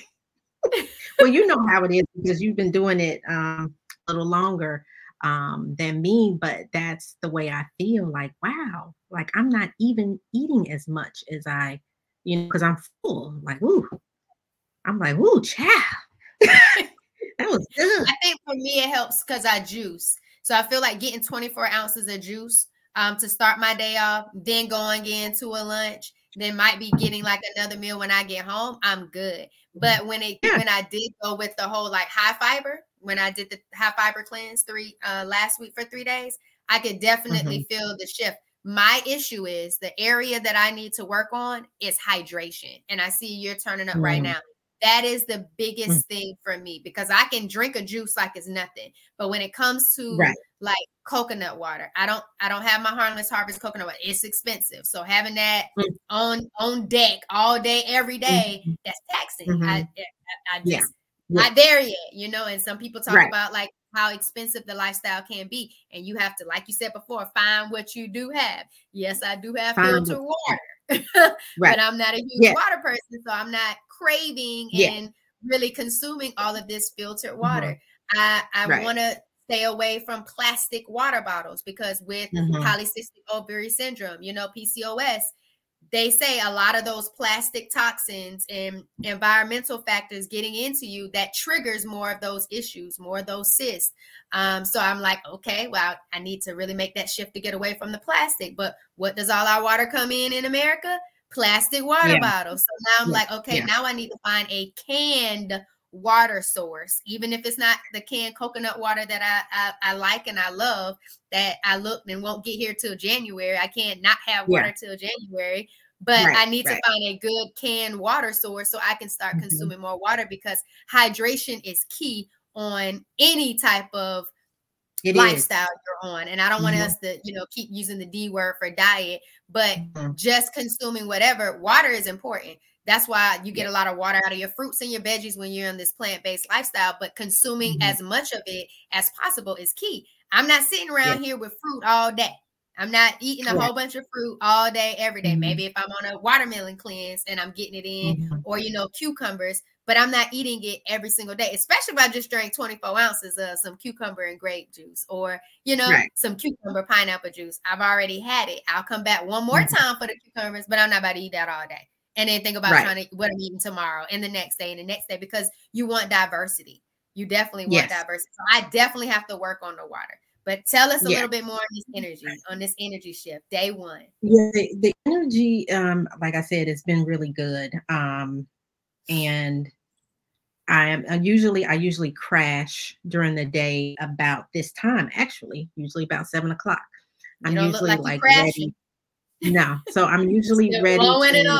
well, you know how it is because you've been doing it um, little longer um, than me, but that's the way I feel like, wow, like I'm not even eating as much as I, you know, because I'm full. Like, ooh, I'm like, ooh, chow. that was good. I think for me, it helps because I juice. So I feel like getting 24 ounces of juice um, to start my day off, then going into a lunch, then might be getting like another meal when I get home. I'm good. But when it yeah. when I did go with the whole like high fiber, when I did the high fiber cleanse three uh last week for three days, I could definitely mm-hmm. feel the shift. My issue is the area that I need to work on is hydration. And I see you're turning up mm-hmm. right now. That is the biggest mm-hmm. thing for me because I can drink a juice like it's nothing. But when it comes to right. like coconut water, I don't I don't have my harmless harvest coconut water. It's expensive. So having that mm. on on deck all day, every day, mm-hmm. that's taxing. I, mm-hmm. I, I just yeah yeah. not there yet, you know. And some people talk right. about like how expensive the lifestyle can be, and you have to, like you said before, find what you do have. Yes, I do have find filter water, right. but I'm not a huge water person, so I'm not craving and really consuming all of this filtered mm-hmm. water. Mm-hmm. I I right. want to stay away from plastic water bottles because with mm-hmm. polycystic ovary syndrome, you know, PCOS, they say a lot of those plastic toxins and environmental factors getting into you that triggers more of those issues, more of those cysts. Um, so I'm like, okay, well, I need to really make that shift to get away from the plastic. But what does all our water come in in America? Plastic water yeah. bottles. So now I'm yeah. like, okay, yeah. now I need to find a canned water source, even if it's not the canned coconut water that I, I, I like and I love. That I looked and won't get here till January. I can't not have water yeah. till January, but right, I need right. to find a good canned water source so I can start mm-hmm. consuming more water because hydration is key on any type of it lifestyle is. you're on. And I don't want mm-hmm. us to, you know, keep using the D word for diet, but mm-hmm. just consuming whatever water is important. That's why you get a lot of water out of your fruits and your veggies when you're in this plant based lifestyle, but consuming mm-hmm. as much of it as possible is key. I'm not sitting around yeah. here with fruit all day. I'm not eating a yeah. whole bunch of fruit all day, every day. Mm-hmm. Maybe if I'm on a watermelon cleanse and I'm getting it in, mm-hmm. or you know, cucumbers, but I'm not eating it every single day, especially if I just drank 24 ounces of some cucumber and grape juice or, you know, right. some cucumber pineapple juice. I've already had it. I'll come back one more mm-hmm. time for the cucumbers, but I'm not about to eat that all day. And then think about right. trying to what I'm eating tomorrow and the next day and the next day because you want diversity. You definitely want yes. diversity. So I definitely have to work on the water. But tell us a yeah. little bit more on this energy, on this energy shift, day one. Yeah, the, the energy, um, like I said, it's been really good. Um, and I am uh, usually I usually crash during the day about this time, actually, usually about seven o'clock. I'm usually like, like ready. No, so I'm usually ready to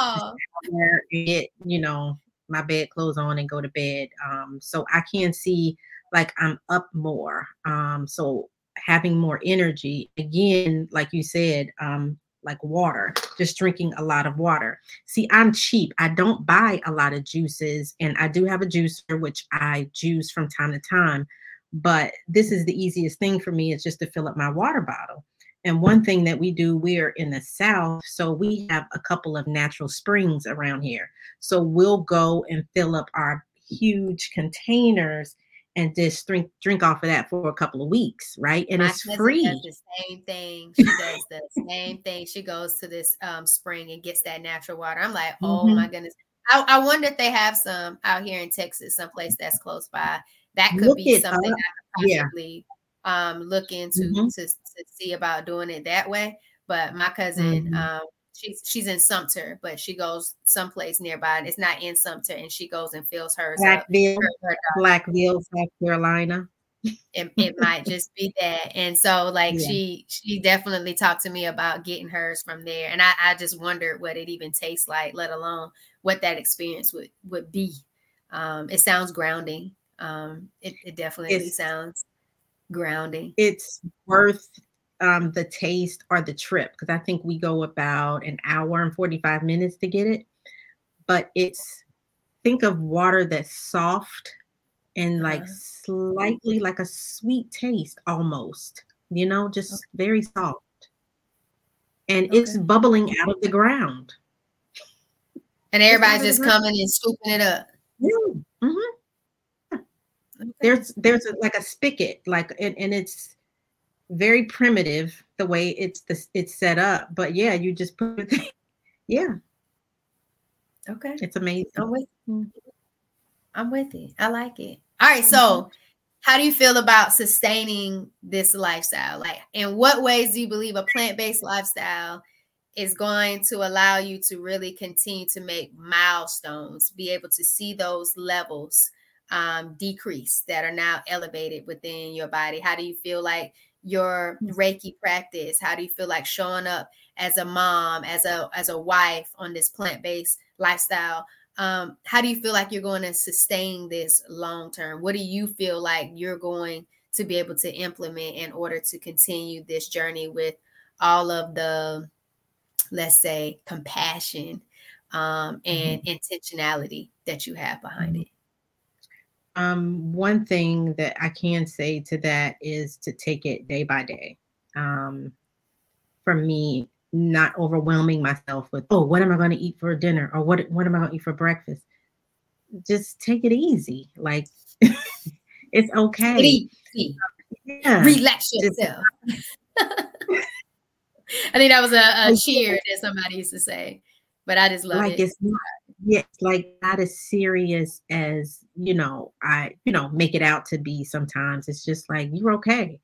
get, you know, my bed clothes on and go to bed. Um, so I can see like I'm up more. Um, so having more energy again, like you said, um, like water, just drinking a lot of water. See, I'm cheap. I don't buy a lot of juices, and I do have a juicer, which I juice from time to time. But this is the easiest thing for me is just to fill up my water bottle. And one thing that we do, we're in the South, so we have a couple of natural springs around here. So we'll go and fill up our huge containers and just drink drink off of that for a couple of weeks, right? And My it's free. Does the same thing. She does the same thing. She goes to this um, spring and gets that natural water. I'm like, oh mm-hmm. my goodness. I, I, wonder if they have some out here in Texas, someplace that's close by. That could look be something up. I could possibly yeah. Um, look into mm-hmm. to, to see about doing it that way. But my cousin, mm-hmm. um, she's she's in Sumter, but she goes someplace nearby. And it's not in Sumter, and she goes and fills hers Blackville, her, her Blackville, South Carolina. It, it might just be that, and so like yeah. she she definitely talked to me about getting hers from there, and I, I just wondered what it even tastes like, let alone what that experience would would be. Um, it sounds grounding. Um, it, it definitely it's, sounds grounding. It's worth um, the taste or the trip because I think we go about an hour and 45 minutes to get it. But it's think of water that's soft and like uh-huh. slightly like a sweet taste almost, you know, just okay. very soft. And okay. it's bubbling out of the ground. And everybody's just coming and scooping it up. Yeah. Mm-hmm. Okay. There's there's a, like a spigot, like and, and it's very primitive the way it's the it's set up. But yeah, you just put it. yeah. Okay. It's amazing. I'm with, I'm with it. I like it. All right. So, mm-hmm. how do you feel about sustaining this lifestyle? Like, in what ways do you believe a plant based lifestyle is going to allow you to really continue to make milestones, be able to see those levels um, decrease that are now elevated within your body? How do you feel like your mm. Reiki practice? How do you feel like showing up as a mom, as a as a wife on this plant-based lifestyle? Um, how do you feel like you're going to sustain this long term? What do you feel like you're going to be able to implement in order to continue this journey with all of the, let's say, compassion um, and mm-hmm. intentionality that you have behind mm-hmm. it? Um, one thing that I can say to that is to take it day by day. Um, for me, not overwhelming myself with, oh, what am I going to eat for dinner? Or what, what am I going to eat for breakfast? Just take it easy. Like it's okay. Easy. Yeah. Relax yourself. I think that was a, a cheer that somebody used to say, but I just love like it. It's not, yeah, like not as serious as you know I you know make it out to be. Sometimes it's just like you're okay.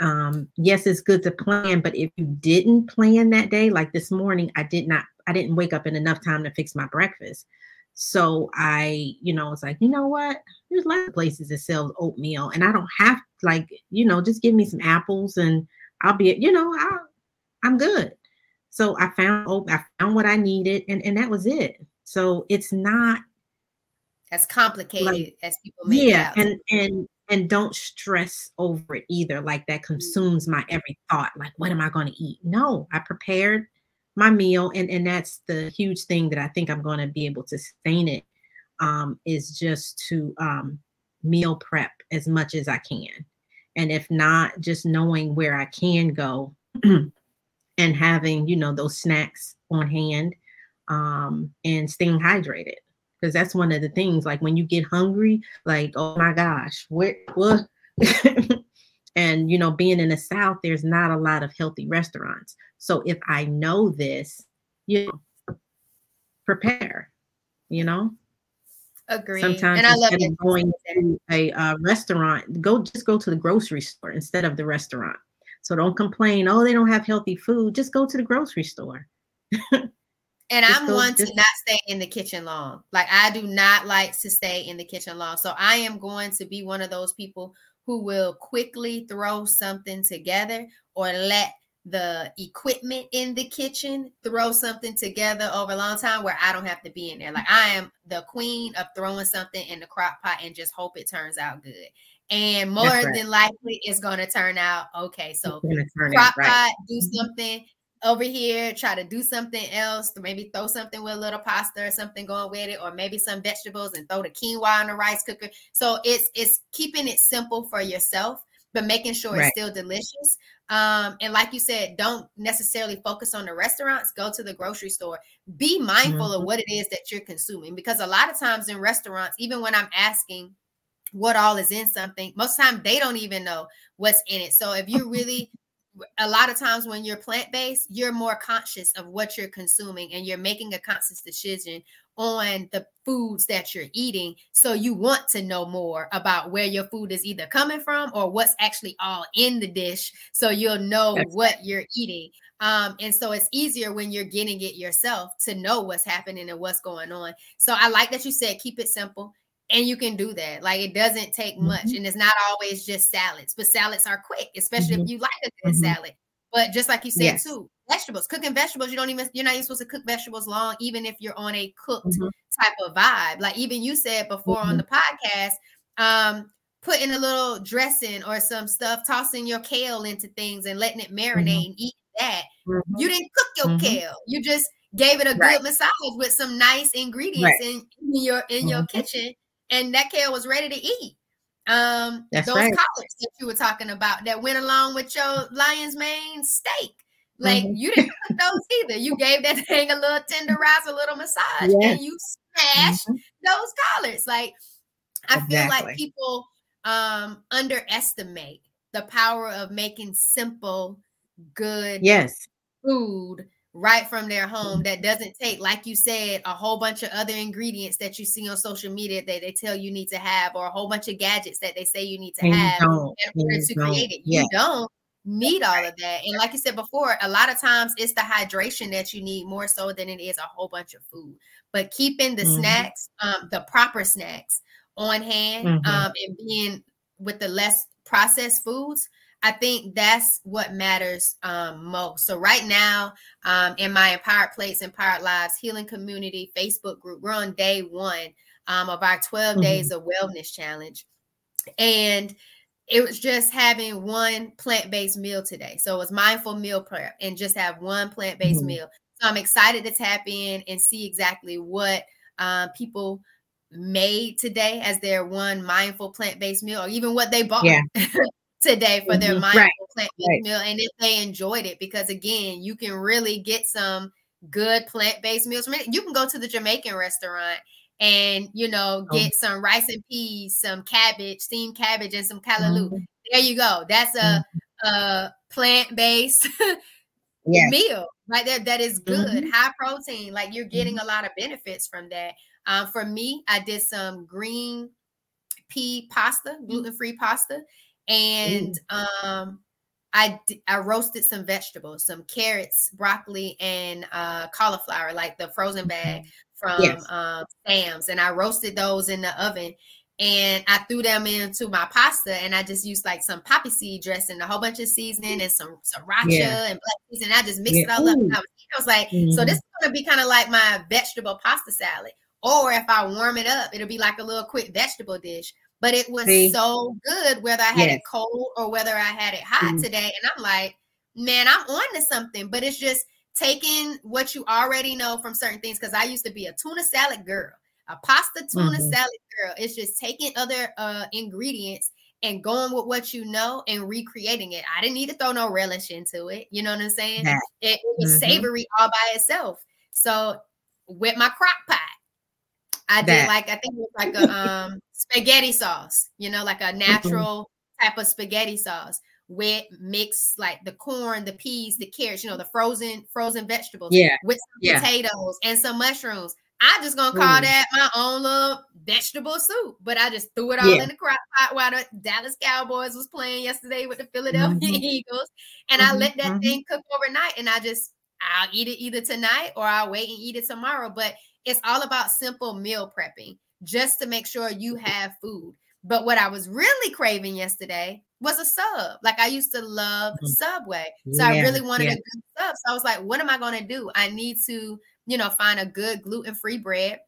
Um, yes, it's good to plan, but if you didn't plan that day, like this morning, I did not. I didn't wake up in enough time to fix my breakfast. So I, you know, it's like, you know what? There's a lot of places that sell oatmeal, and I don't have like, you know, just give me some apples and I'll be, you know, i I'm good. So I found, I found what I needed, and and that was it. So it's not as complicated like, as people make yeah, it. Yeah, and and and don't stress over it either. Like that mm-hmm. consumes my every thought. Like, what am I going to eat? No, I prepared my meal, and and that's the huge thing that I think I'm going to be able to sustain it. Um, is just to um, meal prep as much as I can, and if not, just knowing where I can go and having, you know, those snacks on hand um, and staying hydrated. Because that's one of the things, like when you get hungry, like, oh my gosh, what, what? and, you know, being in the South, there's not a lot of healthy restaurants. So if I know this, you know, prepare, you know? Agree. Sometimes and I love it. going to a uh, restaurant, go just go to the grocery store instead of the restaurant. So don't complain, oh, they don't have healthy food. Just go to the grocery store. and I'm one just, to not stay in the kitchen long. Like I do not like to stay in the kitchen long. So I am going to be one of those people who will quickly throw something together or let the equipment in the kitchen, throw something together over a long time where I don't have to be in there. Like I am the queen of throwing something in the crock pot and just hope it turns out good. And more right. than likely, it's going to turn out okay. So crock right. pot, do something over here, try to do something else, maybe throw something with a little pasta or something going with it, or maybe some vegetables and throw the quinoa in the rice cooker. So it's it's keeping it simple for yourself but making sure right. it's still delicious. Um, and like you said, don't necessarily focus on the restaurants, go to the grocery store. Be mindful mm-hmm. of what it is that you're consuming because a lot of times in restaurants, even when I'm asking what all is in something, most time they don't even know what's in it. So if you really a lot of times when you're plant-based, you're more conscious of what you're consuming and you're making a conscious decision on the foods that you're eating. So you want to know more about where your food is either coming from or what's actually all in the dish. So you'll know what you're eating. Um, and so it's easier when you're getting it yourself to know what's happening and what's going on. So I like that you said keep it simple. And you can do that. Like it doesn't take mm-hmm. much. And it's not always just salads, but salads are quick, especially mm-hmm. if you like a good mm-hmm. salad. But just like you said yes. too, vegetables, cooking vegetables, you don't even you're not even supposed to cook vegetables long, even if you're on a cooked mm-hmm. type of vibe. Like even you said before mm-hmm. on the podcast, um, putting a little dressing or some stuff, tossing your kale into things and letting it marinate mm-hmm. and eat that. Mm-hmm. You didn't cook your mm-hmm. kale. You just gave it a right. good massage with some nice ingredients right. in, in, your in your mm-hmm. kitchen, and that kale was ready to eat. Um, That's those right. collards that you were talking about that went along with your lion's mane steak. Like mm-hmm. you didn't cook those either. You gave that thing a little tenderize, a little massage, yeah. and you smashed mm-hmm. those collards. Like I exactly. feel like people um underestimate the power of making simple, good yes food right from their home that doesn't take, like you said, a whole bunch of other ingredients that you see on social media that they tell you need to have, or a whole bunch of gadgets that they say you need to and have in order to create it. You don't need all of that. And like you said before, a lot of times it's the hydration that you need more so than it is a whole bunch of food. But keeping the mm-hmm. snacks, um, the proper snacks on hand, mm-hmm. um, and being with the less processed foods I think that's what matters um, most. So right now, um, in my Empowered Plates, Empowered Lives Healing Community Facebook group, we're on day one um, of our 12 mm-hmm. days of wellness challenge, and it was just having one plant-based meal today. So it was mindful meal prep and just have one plant-based mm-hmm. meal. So I'm excited to tap in and see exactly what uh, people made today as their one mindful plant-based meal or even what they bought. Yeah. today for their mm-hmm. mindful right. plant-based right. meal and if they enjoyed it because again you can really get some good plant-based meals you can go to the jamaican restaurant and you know oh. get oh. some rice and peas some cabbage steamed cabbage and some callaloo mm-hmm. there you go that's a, mm-hmm. a plant-based yes. meal right there that is good mm-hmm. high protein like you're getting mm-hmm. a lot of benefits from that um, for me i did some green pea pasta gluten-free pasta and um I I roasted some vegetables, some carrots, broccoli, and uh, cauliflower, like the frozen bag mm-hmm. from yes. um, Sam's, and I roasted those in the oven. And I threw them into my pasta, and I just used like some poppy seed dressing, a whole bunch of seasoning, and some sriracha yeah. and black and I just mixed yeah. it all up. And I was, I was like, mm-hmm. so this is gonna be kind of like my vegetable pasta salad, or if I warm it up, it'll be like a little quick vegetable dish but it was See? so good whether I had yes. it cold or whether I had it hot mm-hmm. today. And I'm like, man, I'm on to something. But it's just taking what you already know from certain things. Cause I used to be a tuna salad girl, a pasta tuna mm-hmm. salad girl. It's just taking other uh, ingredients and going with what you know and recreating it. I didn't need to throw no relish into it. You know what I'm saying? It, it, was mm-hmm. savory all by itself. So with my crock pot, I that. did like I think it was like a um spaghetti sauce, you know, like a mm-hmm. natural mm-hmm. type of spaghetti sauce with mix like the corn, the peas, the carrots, you know, the frozen frozen vegetables, yeah, with some yeah. potatoes and some mushrooms. I just gonna call mm. that my own little vegetable soup, but I just threw it all yeah. in the crock pot while the Dallas Cowboys was playing yesterday with the Philadelphia mm-hmm. Eagles, and mm-hmm. I let that mm-hmm. thing cook overnight, and I just I'll eat it either tonight or I'll wait and eat it tomorrow. But it's all about simple meal prepping just to make sure you have food. But what I was really craving yesterday was a sub. Like I used to love mm-hmm. Subway. So yeah, I really wanted yeah. a good sub. So I was like, what am I going to do? I need to, you know, find a good gluten-free bread.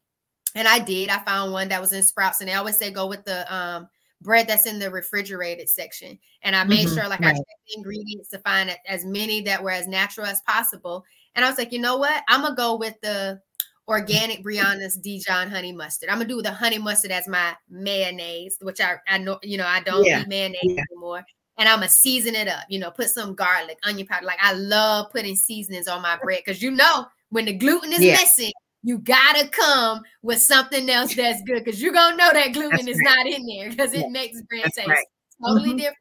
And I did. I found one that was in Sprouts. And they always say go with the um bread that's in the refrigerated section. And I made mm-hmm, sure like right. I checked the ingredients to find as many that were as natural as possible. And I was like, you know what? I'm gonna go with the organic Brianna's Dijon honey mustard. I'm gonna do the honey mustard as my mayonnaise, which I I know you know I don't yeah. eat mayonnaise yeah. anymore. And I'm gonna season it up, you know, put some garlic, onion powder. Like I love putting seasonings on my bread because you know when the gluten is yeah. missing, you gotta come with something else that's good because you're gonna know that gluten that's is right. not in there because it makes bread that's taste right. totally mm-hmm. different.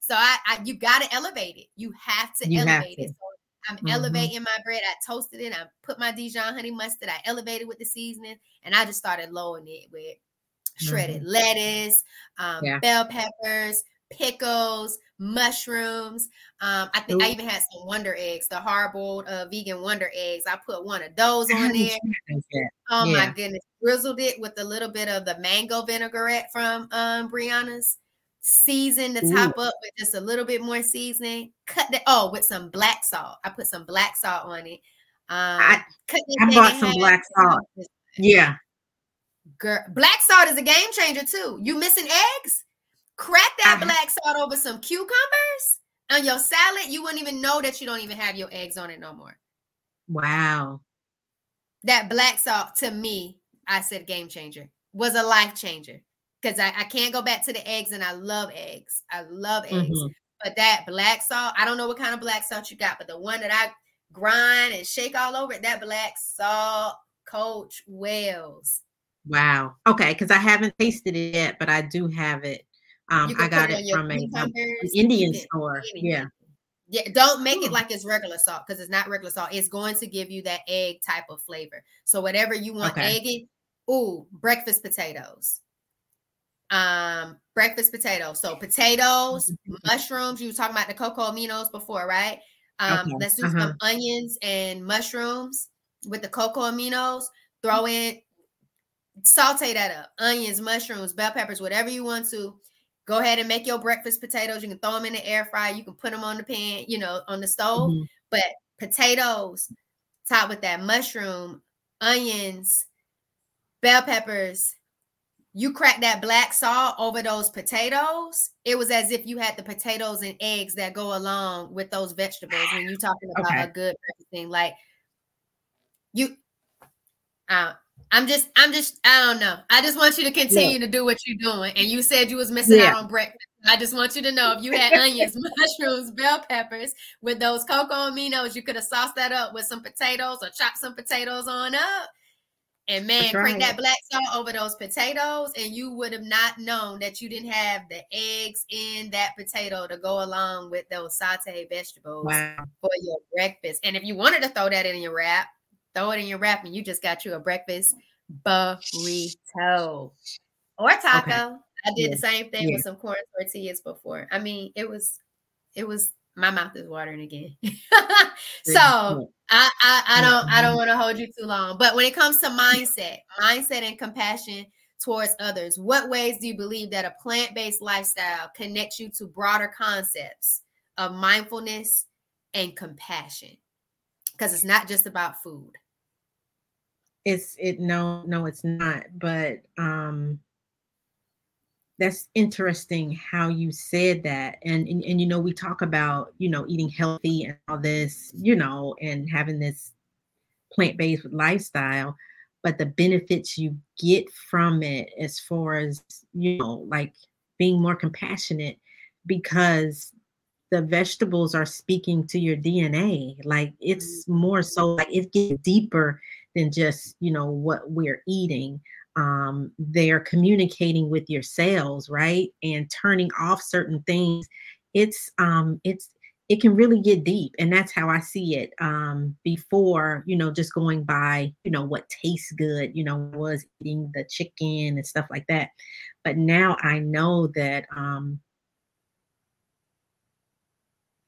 So I, I, you gotta elevate it. You have to you elevate have to. it. So I'm mm-hmm. elevating my bread. I toasted it. I put my Dijon honey mustard. I elevated with the seasoning, and I just started lowering it with shredded mm-hmm. lettuce, um, yeah. bell peppers, pickles, mushrooms. Um, I think Ooh. I even had some WunderEggs, the hard-boiled uh, vegan WunderEggs. I put one of those on there. Oh yeah. my goodness! Drizzled it with a little bit of the mango vinaigrette from um, Brianna's season the top Ooh. up with just a little bit more seasoning. Cut that oh with some black salt. I put some black salt on it. Um, I, I bought some black salt. Yeah. Girl, black salt is a game changer too. You missing eggs? Crack that uh-huh. black salt over some cucumbers on your salad. You wouldn't even know that you don't even have your eggs on it no more. Wow. That black salt to me, I said game changer, was a life changer because I, I can't go back to the eggs and I love eggs. I love eggs. Mm-hmm. But that black salt, I don't know what kind of black salt you got, but the one that I grind and shake all over it, that black salt, Coach Wells. Wow. Okay, because I haven't tasted it yet, but I do have it. Um, I got it, from a, um, Indian store. Yeah. Yeah, don't make it like it's regular salt because it's not regular salt. It's going to give you that egg type of flavor. So whatever you want okay. eggy, ooh, breakfast potatoes um breakfast potatoes. So potatoes, mm-hmm. mushrooms. You were talking about the cocoa aminos before, right? Um, okay. let's do uh-huh. some onions and mushrooms with the cocoa aminos. Throw in, saute that up. Onions, mushrooms, bell peppers, whatever you want to. Go ahead and make your breakfast potatoes. You can throw them in the air fryer. You can put them on the pan, you know, on the stove. Mm-hmm. But potatoes, top with that mushroom, onions, bell peppers, you crack that black salt over those potatoes, it was as if you had the potatoes and eggs that go along with those vegetables when you're talking about okay. a good thing. Like you uh, I'm just, I'm just, I don't know. I just want you to continue yeah. to do what you're doing. And you said you was missing yeah. out on breakfast. I just want you to know if you had onions, mushrooms, bell peppers with those cocoa aminos, you could have sauced that up with some potatoes or chopped some potatoes on up and man, right. crank that black salt over those potatoes, and you would have not known that you didn't have the eggs in that potato to go along with those sauteed vegetables wow. for your breakfast. And if you wanted to throw that in your wrap, throw it in your wrap, and you just got you a breakfast burrito or taco. Okay. I did yeah. the same thing yeah. with some corn tortillas before. I mean, it was it was my mouth is watering again. so I, I, I don't I don't want to hold you too long. But when it comes to mindset, mindset and compassion towards others, what ways do you believe that a plant-based lifestyle connects you to broader concepts of mindfulness and compassion? Because it's not just about food. It's it no, no, it's not. But um that's interesting how you said that and, and and you know we talk about you know eating healthy and all this you know and having this plant-based lifestyle but the benefits you get from it as far as you know like being more compassionate because the vegetables are speaking to your DNA. Like it's mm-hmm. more so like it gets deeper than just, you know, what we're eating. Um, they're communicating with your cells, right? And turning off certain things. It's um it's it can really get deep and that's how i see it um before you know just going by you know what tastes good you know was eating the chicken and stuff like that but now i know that um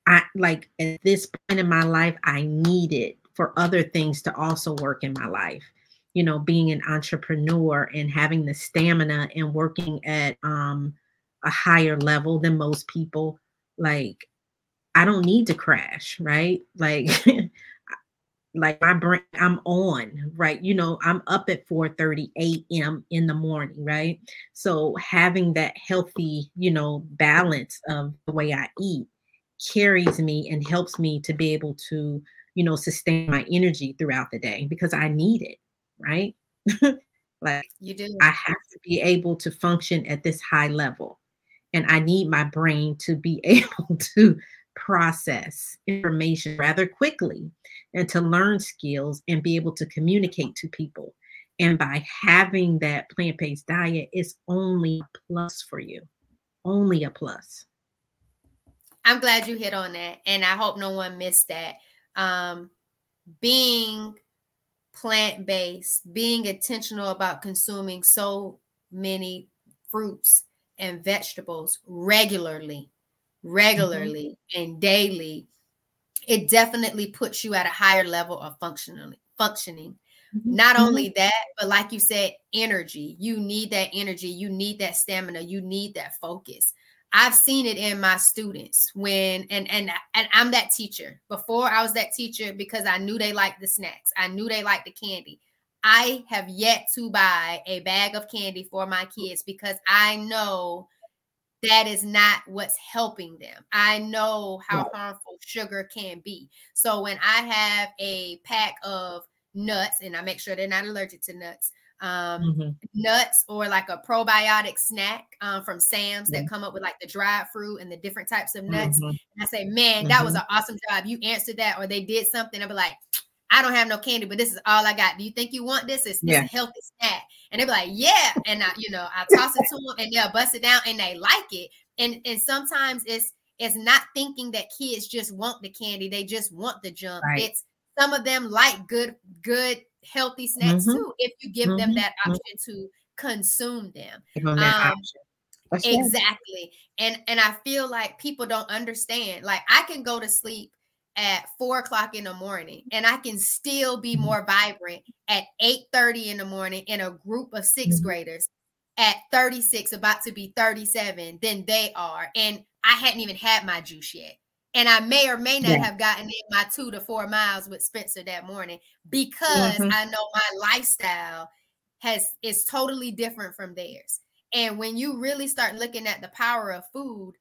I like at this point in my life, I need it for other things to also work in my life. You know, being an entrepreneur and having the stamina and working at um, a higher level than most people, like I don't need to crash, right? Like, like my brain, I'm on, right? You know, I'm up at 4 30 a.m. in the morning, right? So having that healthy, you know, balance of the way I eat carries me and helps me to be able to, you know, sustain my energy throughout the day because I need it, right? like you do. I have to be able to function at this high level. And I need my brain to be able to process information rather quickly and to learn skills and be able to communicate to people. And by having that plant based diet, it's only a plus for you, only a plus. I'm glad you hit on that, and I hope no one missed that. Um, being plant based, being intentional about consuming so many fruits and vegetables regularly, regularly mm-hmm. and daily, it definitely puts you at a higher level of functionally functioning. Mm-hmm. Not mm-hmm. only that, but like you said, energy. You need that energy. You need that stamina. You need that focus. I've seen it in my students when and and and I'm that teacher. Before I was that teacher because I knew they liked the snacks. I knew they liked the candy. I have yet to buy a bag of candy for my kids because I know that is not what's helping them. I know how harmful sugar can be. So when I have a pack of nuts and I make sure they're not allergic to nuts, um, mm-hmm. nuts or like a probiotic snack um, from Sam's mm-hmm. that come up with like the dried fruit and the different types of nuts. Mm-hmm. And I say, man, that was mm-hmm. an awesome job. You answered that, or they did something. I'll be like, I don't have no candy, but this is all I got. Do you think you want this? It's, yeah. it's a healthy snack. And they'll be like, yeah. And I, you know, I toss it to them and they'll bust it down and they like it. And and sometimes it's it's not thinking that kids just want the candy, they just want the junk. Right. It's some of them like good, good healthy snacks mm-hmm. too if you give mm-hmm. them that mm-hmm. option to consume them. Um, exactly. And and I feel like people don't understand. Like I can go to sleep at four o'clock in the morning and I can still be mm-hmm. more vibrant at 8 30 in the morning in a group of 6 mm-hmm. graders at 36, about to be 37 than they are. And I hadn't even had my juice yet. And I may or may not yeah. have gotten in my two to four miles with Spencer that morning because mm-hmm. I know my lifestyle has is totally different from theirs. And when you really start looking at the power of food,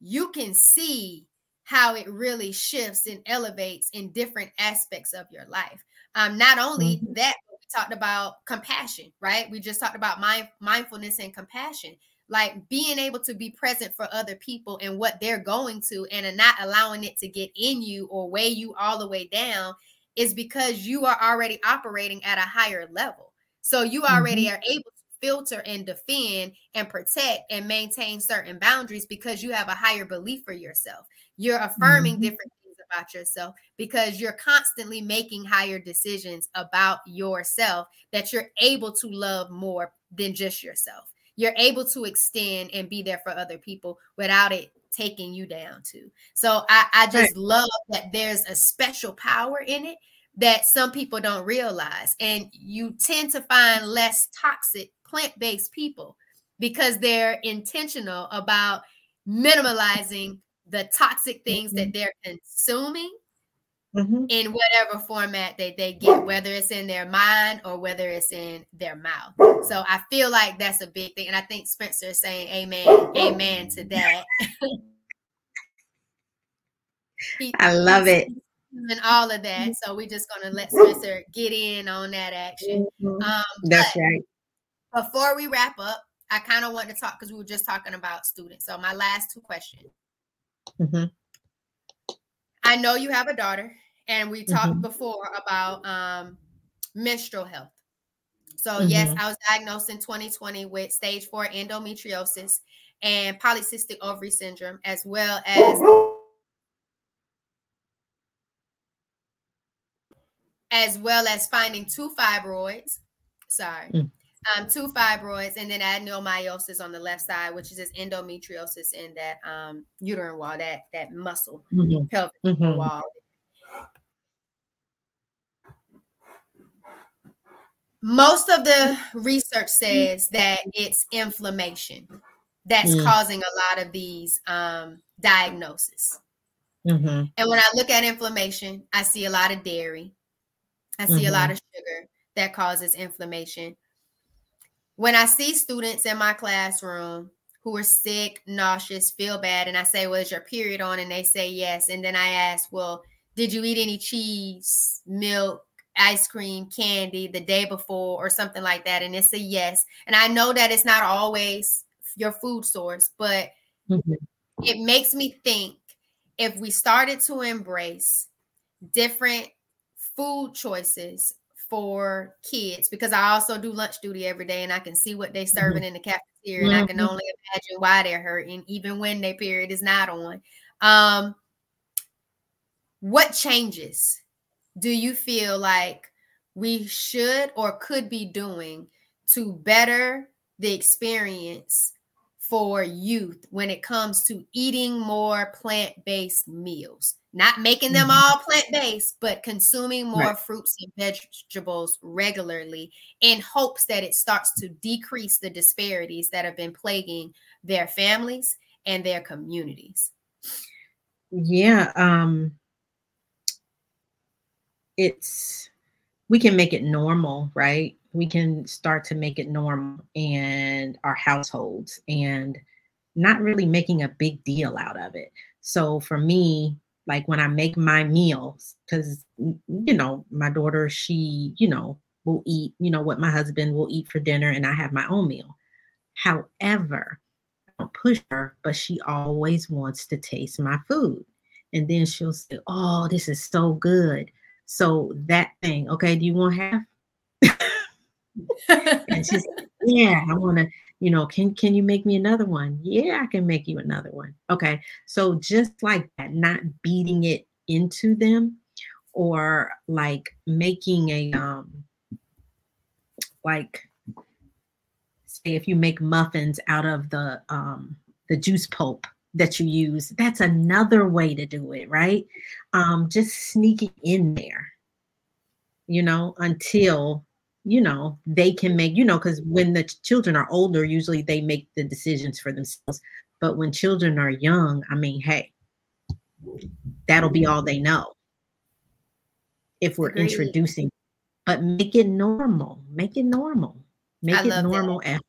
you can see how it really shifts and elevates in different aspects of your life. Um, not only mm-hmm. that, we talked about compassion, right? We just talked about mind, mindfulness and compassion like being able to be present for other people and what they're going to and not allowing it to get in you or weigh you all the way down is because you are already operating at a higher level so you already mm-hmm. are able to filter and defend and protect and maintain certain boundaries because you have a higher belief for yourself you're affirming mm-hmm. different things about yourself because you're constantly making higher decisions about yourself that you're able to love more than just yourself you're able to extend and be there for other people without it taking you down too. So I, I just right. love that there's a special power in it that some people don't realize. And you tend to find less toxic plant-based people because they're intentional about minimalizing the toxic things mm-hmm. that they're consuming mm-hmm. in whatever format that they get, whether it's in their mind or whether it's in their mouth. So I feel like that's a big thing. And I think Spencer is saying amen, amen to that. he, I love it. And all of that. So we're just going to let Spencer get in on that action. Mm-hmm. Um, that's right. Before we wrap up, I kind of want to talk because we were just talking about students. So my last two questions. Mhm. I know you have a daughter, and we talked Mhm. before about um, menstrual health. So yes, Mhm. I was diagnosed in 2020 with stage four endometriosis and polycystic ovary syndrome, as well as as well as finding two fibroids. Sorry. Mm. Um, two fibroids and then adenomyosis on the left side, which is this endometriosis in that um, uterine wall, that that muscle, Mhm. pelvic Mhm. wall. Most of the research says that it's inflammation that's Mm. causing a lot of these um, diagnoses. Mhm. And when I look at inflammation, I see a lot of dairy. I see a lot of sugar that causes inflammation. When I see students in my classroom who are sick, nauseous, feel bad, and I say, Well, is your period on? And they say yes. And then I ask, Well, did you eat any cheese, milk, ice cream, candy the day before, or something like that? And it's a yes. And I know that it's not always your food source, but Mhm. it makes me think if we started to embrace different food choices for kids because I also do lunch duty every day and I can see what they're serving in the cafeteria and I can Mhm. only imagine why they're hurting even when their period is not on. Um what changes do you feel like we should or could be doing to better the experience for youth when it comes to eating more plant-based meals not making them Mhm. all plant-based but consuming more Right. fruits and vegetables regularly in hopes that it starts to decrease the disparities that have been plaguing their families and their communities Yeah, um it's we can make it normal, right? We can start to make it normal in our households and not really making a big deal out of it. So for me, like when I make my meals, because you know, my daughter, she, you know, will eat, you know, what my husband will eat for dinner, and I have my own meal. However, I don't push her, but she always wants to taste my food. And then she'll say, Oh, this is so good. So that thing, okay, do you want half? And she's like, Yeah, I want to, you know, can can you make me another one? Yeah, I can make you another one. Okay. So just like that, not beating it into them or like making a um like say if you make muffins out of the um the juice pulp that you use that's another way to do it right? Um just sneaking in there you know until you know they can make you know because when the children are older usually they make the decisions for themselves. But when children are young i mean hey that'll be all they know. If we're Agreed. introducing but make it normal make it normal make I it that. normal at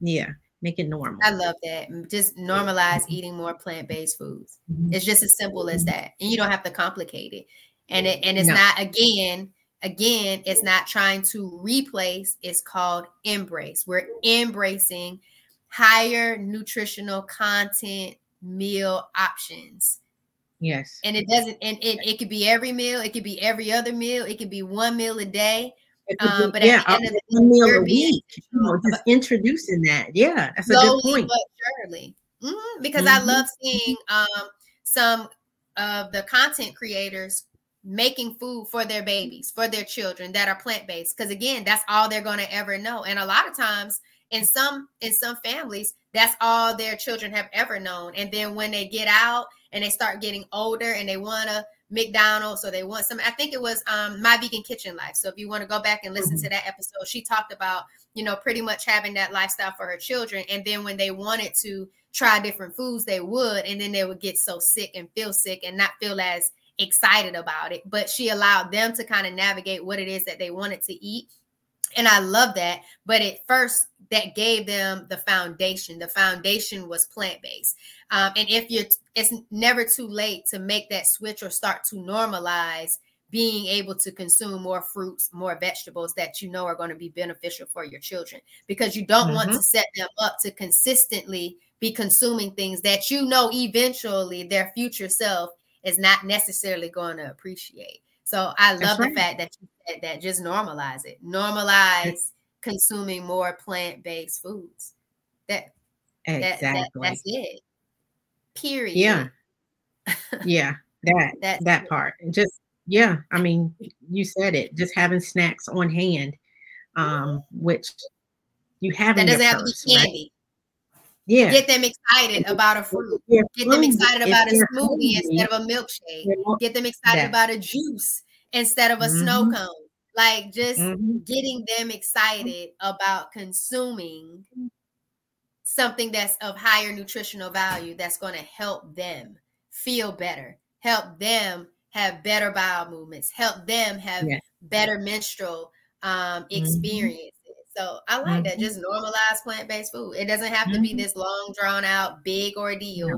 yeah make it normal I love that. Just normalize eating more plant-based foods. Mhm. It's just as simple as that. And you don't have to complicate it. And it and it's No. not again, again, it's not trying to replace, it's called embrace. We're embracing higher nutritional content meal options. yes And it doesn't and it, it could be every meal, it could be every other meal, it could be one meal a day. Um, but at yeah the end of the day, meal a week you know just introducing that yeah that's a good point but surely. Mhm, Because I Mhm. love seeing um, some of the content creators making food for their babies, for their children that are plant based. Because again, that's all they're going to ever know. And a lot of times, in some in some families, that's all their children have ever known. And then when they get out and they start getting older and they want to McDonald's or they want some. I think it was um, My Vegan Kitchen Life. So if you want to go back and listen to that episode, she talked about you know pretty much having that lifestyle for her children. And then when they wanted to try different foods, they would, and then they would get so sick and feel sick and not feel as excited about it. But she allowed them to kind of navigate what it is that they wanted to eat. And I love that. But at first, that gave them the foundation. The foundation was plant based. Um, and if you're, it's never too late to make that switch or start to normalize being able to consume more fruits, more vegetables that you know are going to be beneficial for your children because you don't mm-hmm. want to set them up to consistently be consuming things that you know eventually their future self is not necessarily going to appreciate. So I love right. the fact that you said that just normalize it. Normalize consuming more plant-based foods. That exactly. That, that, that's it. Period. Yeah. yeah. That that, that part. Just yeah, I mean, you said it. Just having snacks on hand, um, which you have. That doesn't have purse, to be candy. Right? Yeah. Get them excited about a fruit. Get them excited about a smoothie instead of a milkshake. Get them excited about a juice instead of a mm-hmm. snow cone. Like just mm-hmm. getting them excited about consuming something that's of higher nutritional value that's going to help them feel better, help them have better bowel movements, help them have yeah. better menstrual um, mm-hmm. experiences. Mm-hmm. So I like mm-hmm. that. Just normalize plant based food. It doesn't have to be mm-hmm. this long, drawn out, big ordeal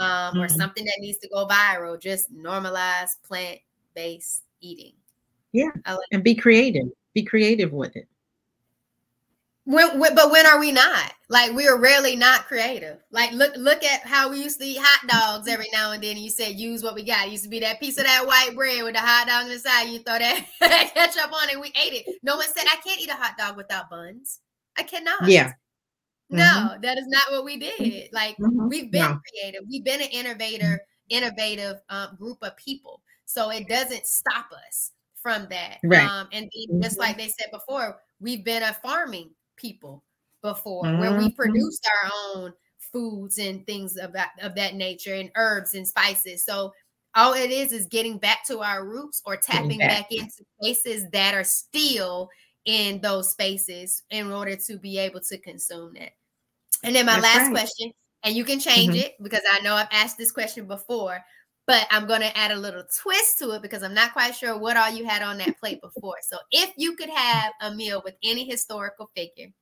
um, or mm-hmm. something that needs to go viral. Just normalize plant based eating. Yeah. Like and be creative. Be creative with it. When, when, but when are we not? Like we are rarely not creative. Like look look at how we used to eat hot dogs every now and then. And you said use what we got. It used to be that piece of that white bread with the hot dog on the side. You throw that ketchup on it. We ate it. No one said I can't eat a hot dog without buns. I cannot. Yeah. No, mm-hmm. that is not what we did. Like mm-hmm. we've been no. creative. We've been an innovator, innovative um, group of people. So it doesn't stop us from that. Right. Um, and just like mm-hmm. they said before, we've been a farming people before mm-hmm. where we mm-hmm. produced our own foods and things of that of that nature and herbs and spices. So all it is is getting back to our roots or tapping back. back into places that are still in those spaces in order to be able to consume that. And then my That's last right. question, and you can change mm-hmm. it because I know I've asked this question before, but I'm going to add a little twist to it because I'm not quite sure what all you had on that plate before. So, if you could have a meal with any historical figure,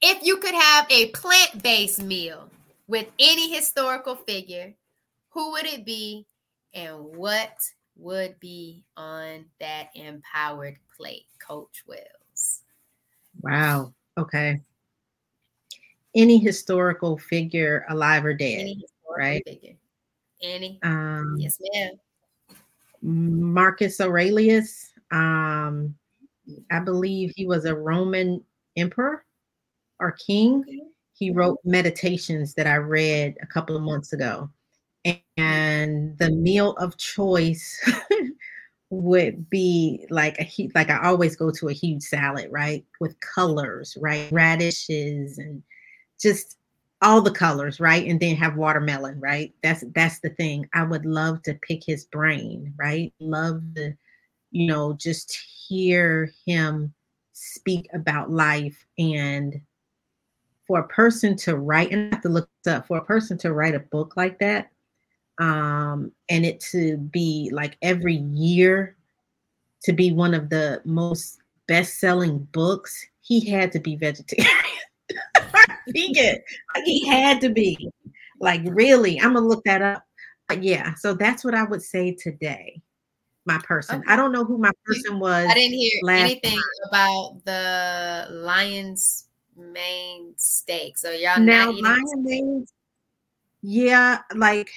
if you could have a plant based meal with any historical figure, who would it be and what would be on that empowered plate, Coach Wells? Wow. Okay. Any historical figure, alive or dead, right? Figure. Annie. Um, yes, ma'am. Marcus Aurelius. Um, I believe he was a Roman emperor or king. He wrote meditations that I read a couple of months ago. And the meal of choice would be like a heat, like I always go to a huge salad, right? With colors, right? Radishes and just all the colors, right? And then have watermelon, right? That's that's the thing. I would love to pick his brain, right? Love to, you know, just hear him speak about life and for a person to write and I have to look up for a person to write a book like that um and it to be like every year to be one of the most best-selling books he had to be vegetarian vegan. Like he had to be. Like really, I'm gonna look that up. But yeah, so that's what I would say today. My person. Okay. I don't know who my person was. I didn't hear anything time. about the lion's mane steak. So y'all now lion mane. Yeah, like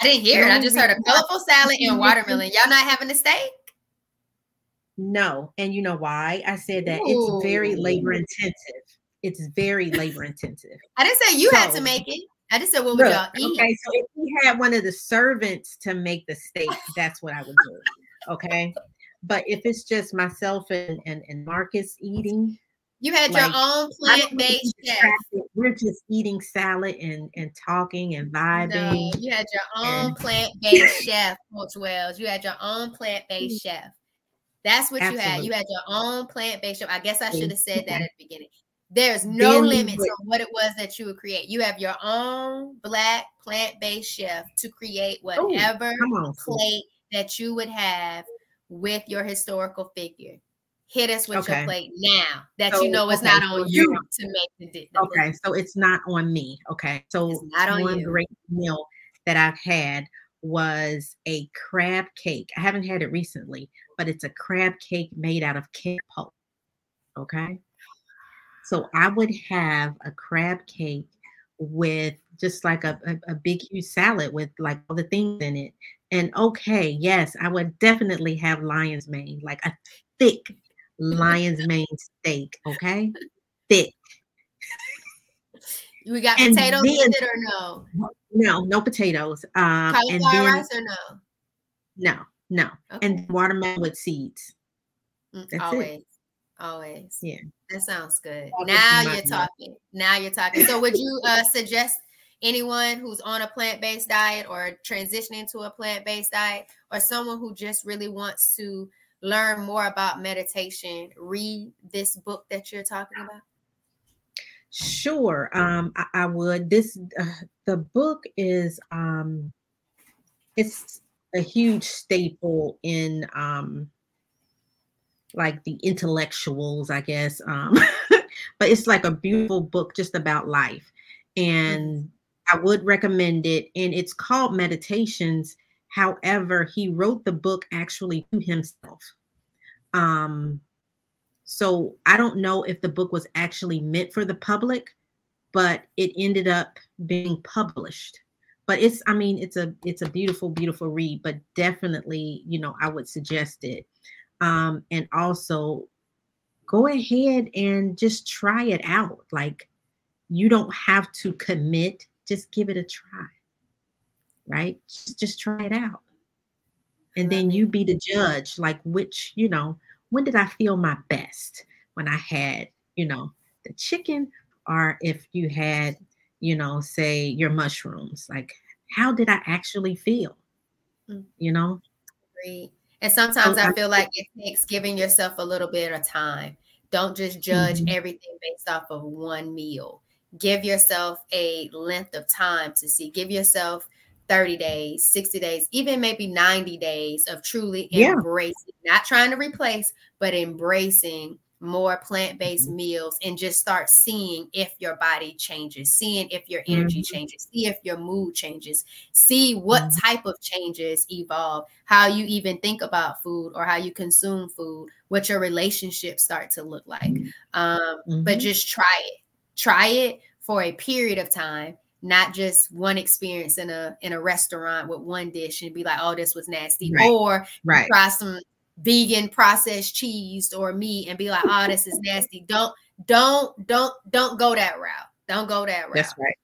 I didn't hear it. I just heard a colorful salad and watermelon. Y'all not having a steak? No, and you know why? I said that Ooh. it's very labor intensive it's very labor intensive. I didn't say you so, had to make it. I just said what would look, y'all eat? Okay, so if we had one of the servants to make the steak, that's what I would do. Okay. But if it's just myself and, and, and Marcus eating, you had like, your own plant-based chef. We're just eating salad and, and talking and vibing. No, you had your own and... plant-based chef, Coach Wells. You had your own plant-based mm. chef. That's what Absolutely. you had. You had your own plant-based chef. I guess I should have said that at the beginning. There's no limits on what it was that you would create. You have your own black plant-based chef to create oh, whatever Ooh, plate that you would have with your historical figure. Hit us with okay. your plate now that so, you know it's okay, not on so you to make the, the Okay, so it's not on me. Okay, so it's not on one you. great meal that I've had was a crab cake. I haven't had it recently, but it's a crab cake made out of carrot pulp. Okay. So I would have a crab cake with just like a, a, a, big huge salad with like all the things in it. And okay, yes, I would definitely have lion's mane, like a thick lion's mane steak. Okay. Thick. We got and potatoes then, with it or no? No, no potatoes. Um, Cauliflower and then, rice or no? No, no. Okay. And watermelon with seeds. Mm, That's always, it. Always. Yeah, that sounds good. now you're talking. Now you're talking. So, would you uh, suggest anyone who's on a plant-based diet or transitioning to a plant-based diet, or someone who just really wants to learn more about meditation, read this book that you're talking about? Sure, um, I, I, would. This uh, the book is um, it's a huge staple in um, like the intellectuals, I guess. Um, but it's like a beautiful book just about life, and. I would recommend it. And it's called Meditations. However, he wrote the book actually to himself. Um, so I don't know if the book was actually meant for the public, but it ended up being published. But it's, I mean, it's a it's a beautiful, beautiful read, but definitely, you know, I would suggest it. Um, and also go ahead and just try it out. Like you don't have to commit, just give it a try. Right? Just, just try it out. And then you be the judge, like which, you know, when did I feel my best? When I had, you know, the chicken, or if you had, you know, say your mushrooms, like how did I actually feel? Mm. You know? Great. And sometimes I feel like it takes giving yourself a little bit of time. Don't just judge mm-hmm. everything based off of one meal. Give yourself a length of time to see. Give yourself 30 days, 60 days, even maybe 90 days of truly yeah. embracing, not trying to replace, but embracing more plant-based mm-hmm. meals and just start seeing if your body changes, seeing if your energy mm-hmm. changes, see if your mood changes, see what mm-hmm. type of changes evolve, how you even think about food or how you consume food, what your relationships start to look like. Mm-hmm. Um, but mm-hmm. just try it. Try it for a period of time not just one experience in a in a restaurant with one dish and be like, oh, this was nasty, right. or right. try some vegan processed cheese or meat and be like, oh, this is nasty. Don't don't don't don't go that route. Don't go that route. That's right.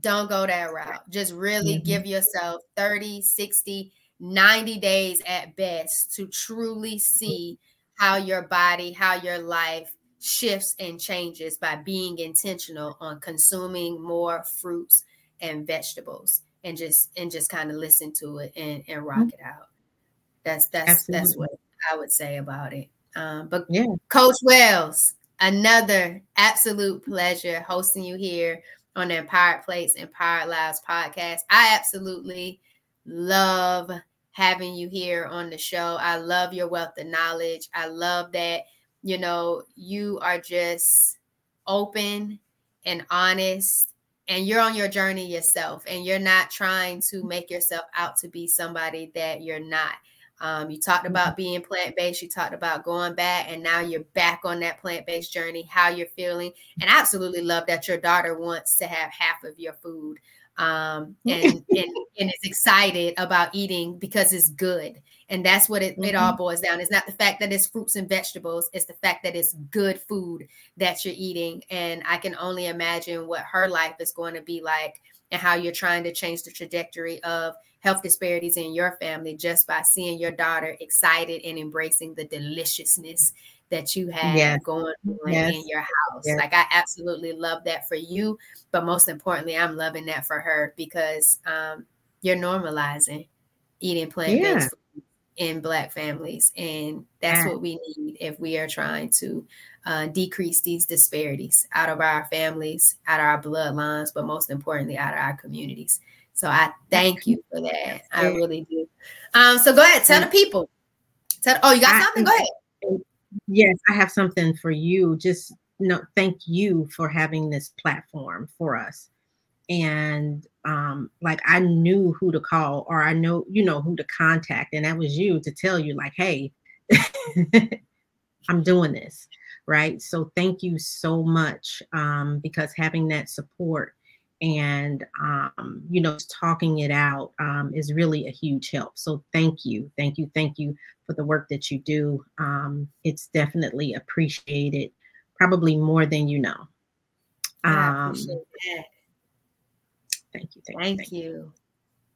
Don't go that route. Just really mm-hmm. give yourself 30, 60, 90 days at best to truly see how your body, how your life shifts and changes by being intentional on consuming more fruits and vegetables and just and just kind of listen to it and, and rock mm-hmm. it out that's that's Absolutely. that's what i would say about it. Um, but yeah. Coach wells another absolute pleasure hosting you here on the empowered plates empowered lives podcast. I absolutely love having you here on the show. I love your wealth of knowledge. I love that you know, you are just open and honest and you're on your journey yourself and you're not trying to make yourself out to be somebody that you're not. Um, you talked about mm-hmm. being plant based, you talked about going back, and now you're back on that plant based journey, how you're feeling. And I absolutely love that your daughter wants to have half of your food um, and, and, and is excited about eating because it's good. And that's what it, it all mm-hmm. boils down. It's not the fact that it's fruits and vegetables, it's the fact that it's good food that you're eating. And I can only imagine what her life is going to be like and how you're trying to change the trajectory of health disparities in your family just by seeing your daughter excited and embracing the deliciousness that you have yes. going on yes. in your house. Yes. Like I absolutely love that for you, but most importantly, I'm loving that for her because um, you're normalizing eating plant based yeah. In Black families, and that's what we need if we are trying to uh, decrease these disparities out of our families, out of our bloodlines, but most importantly, out of our communities. So I thank you for that. I really do. Um, so go ahead, tell the people. Tell, oh, you got something? Go ahead. Yes, I have something for you. Just no, thank you for having this platform for us. And um like i knew who to call or i know you know who to contact and that was you to tell you like hey i'm doing this right? So thank you so much um because having that support and um you know talking it out um is really a huge help. So thank you thank you thank you for the work that you do. Um it's definitely appreciated probably more than you know. Um Thank you. Thank, thank you. you.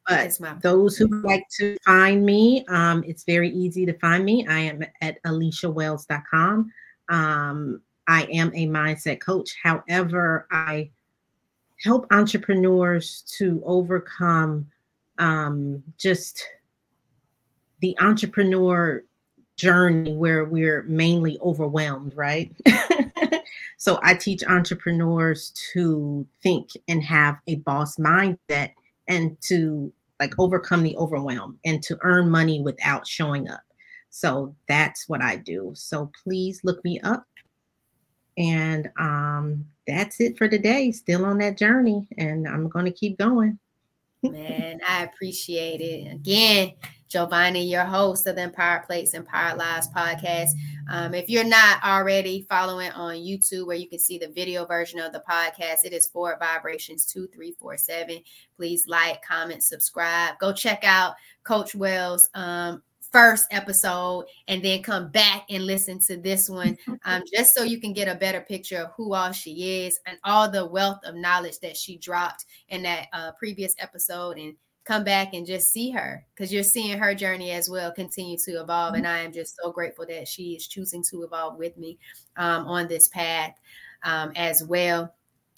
But those who like to find me, um, it's very easy to find me. I am at alyciawells.com. Um, I am a mindset coach. However, I help entrepreneurs to overcome um, just the entrepreneur journey where we're mainly overwhelmed, right? So I teach entrepreneurs to think and have a boss mindset and to like overcome the overwhelm and to earn money without showing up. So that's what I do. So please look me up. And um, that's it for today. Still on that journey, and I'm going to keep going. Man, I appreciate it. Again, Giovanni, your host of the Empowered Plates, Empowered Lives podcast. Um, if you're not already following on YouTube, where you can see the video version of the podcast, it is Forward Vibrations 2347. Please like, comment, subscribe. Go check out Coach Wells' um, first episode and then come back and listen to this one um, just so you can get a better picture of who all she is and all the wealth of knowledge that she dropped in that uh, previous episode and come back and just see her because you're seeing her journey as well continue to evolve. And I am just so grateful that she is choosing to evolve with me um, on this path um, as well.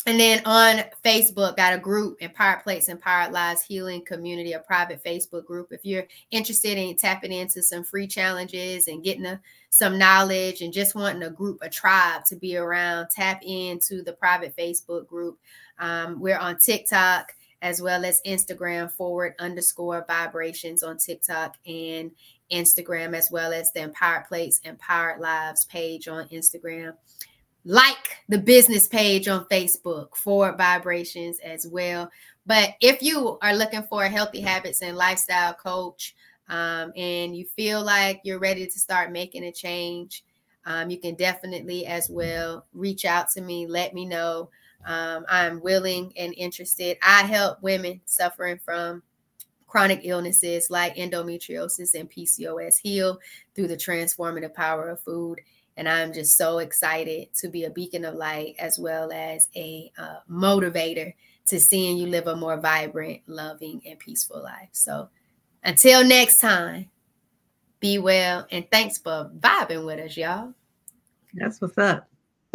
And then on Facebook, got a group, Empowered Plates, Empowered Lives Healing Community, a private Facebook group. If you're interested in tapping into some free challenges and getting a, some knowledge and just wanting a group, a tribe to be around, tap into the private Facebook group. Um, we're on TikTok as well as Instagram forward underscore vibrations on TikTok and Instagram, as well as the Empowered Plates, Empowered Lives page on Instagram. Like the business page on Facebook Forward Vibrations as well. But if you are looking for a healthy habits and lifestyle coach, um, and you feel like you're ready to start making a change, um, you can definitely as well reach out to me. Let me know. Um, I'm willing and interested. I help women suffering from chronic illnesses like endometriosis and PCOS heal through the transformative power of food. And I'm just so excited to be a beacon of light as well as a uh, motivator to seeing you live a more vibrant, loving, and peaceful life. So until next time, be well and thanks for vibing with us, y'all. That's what's up.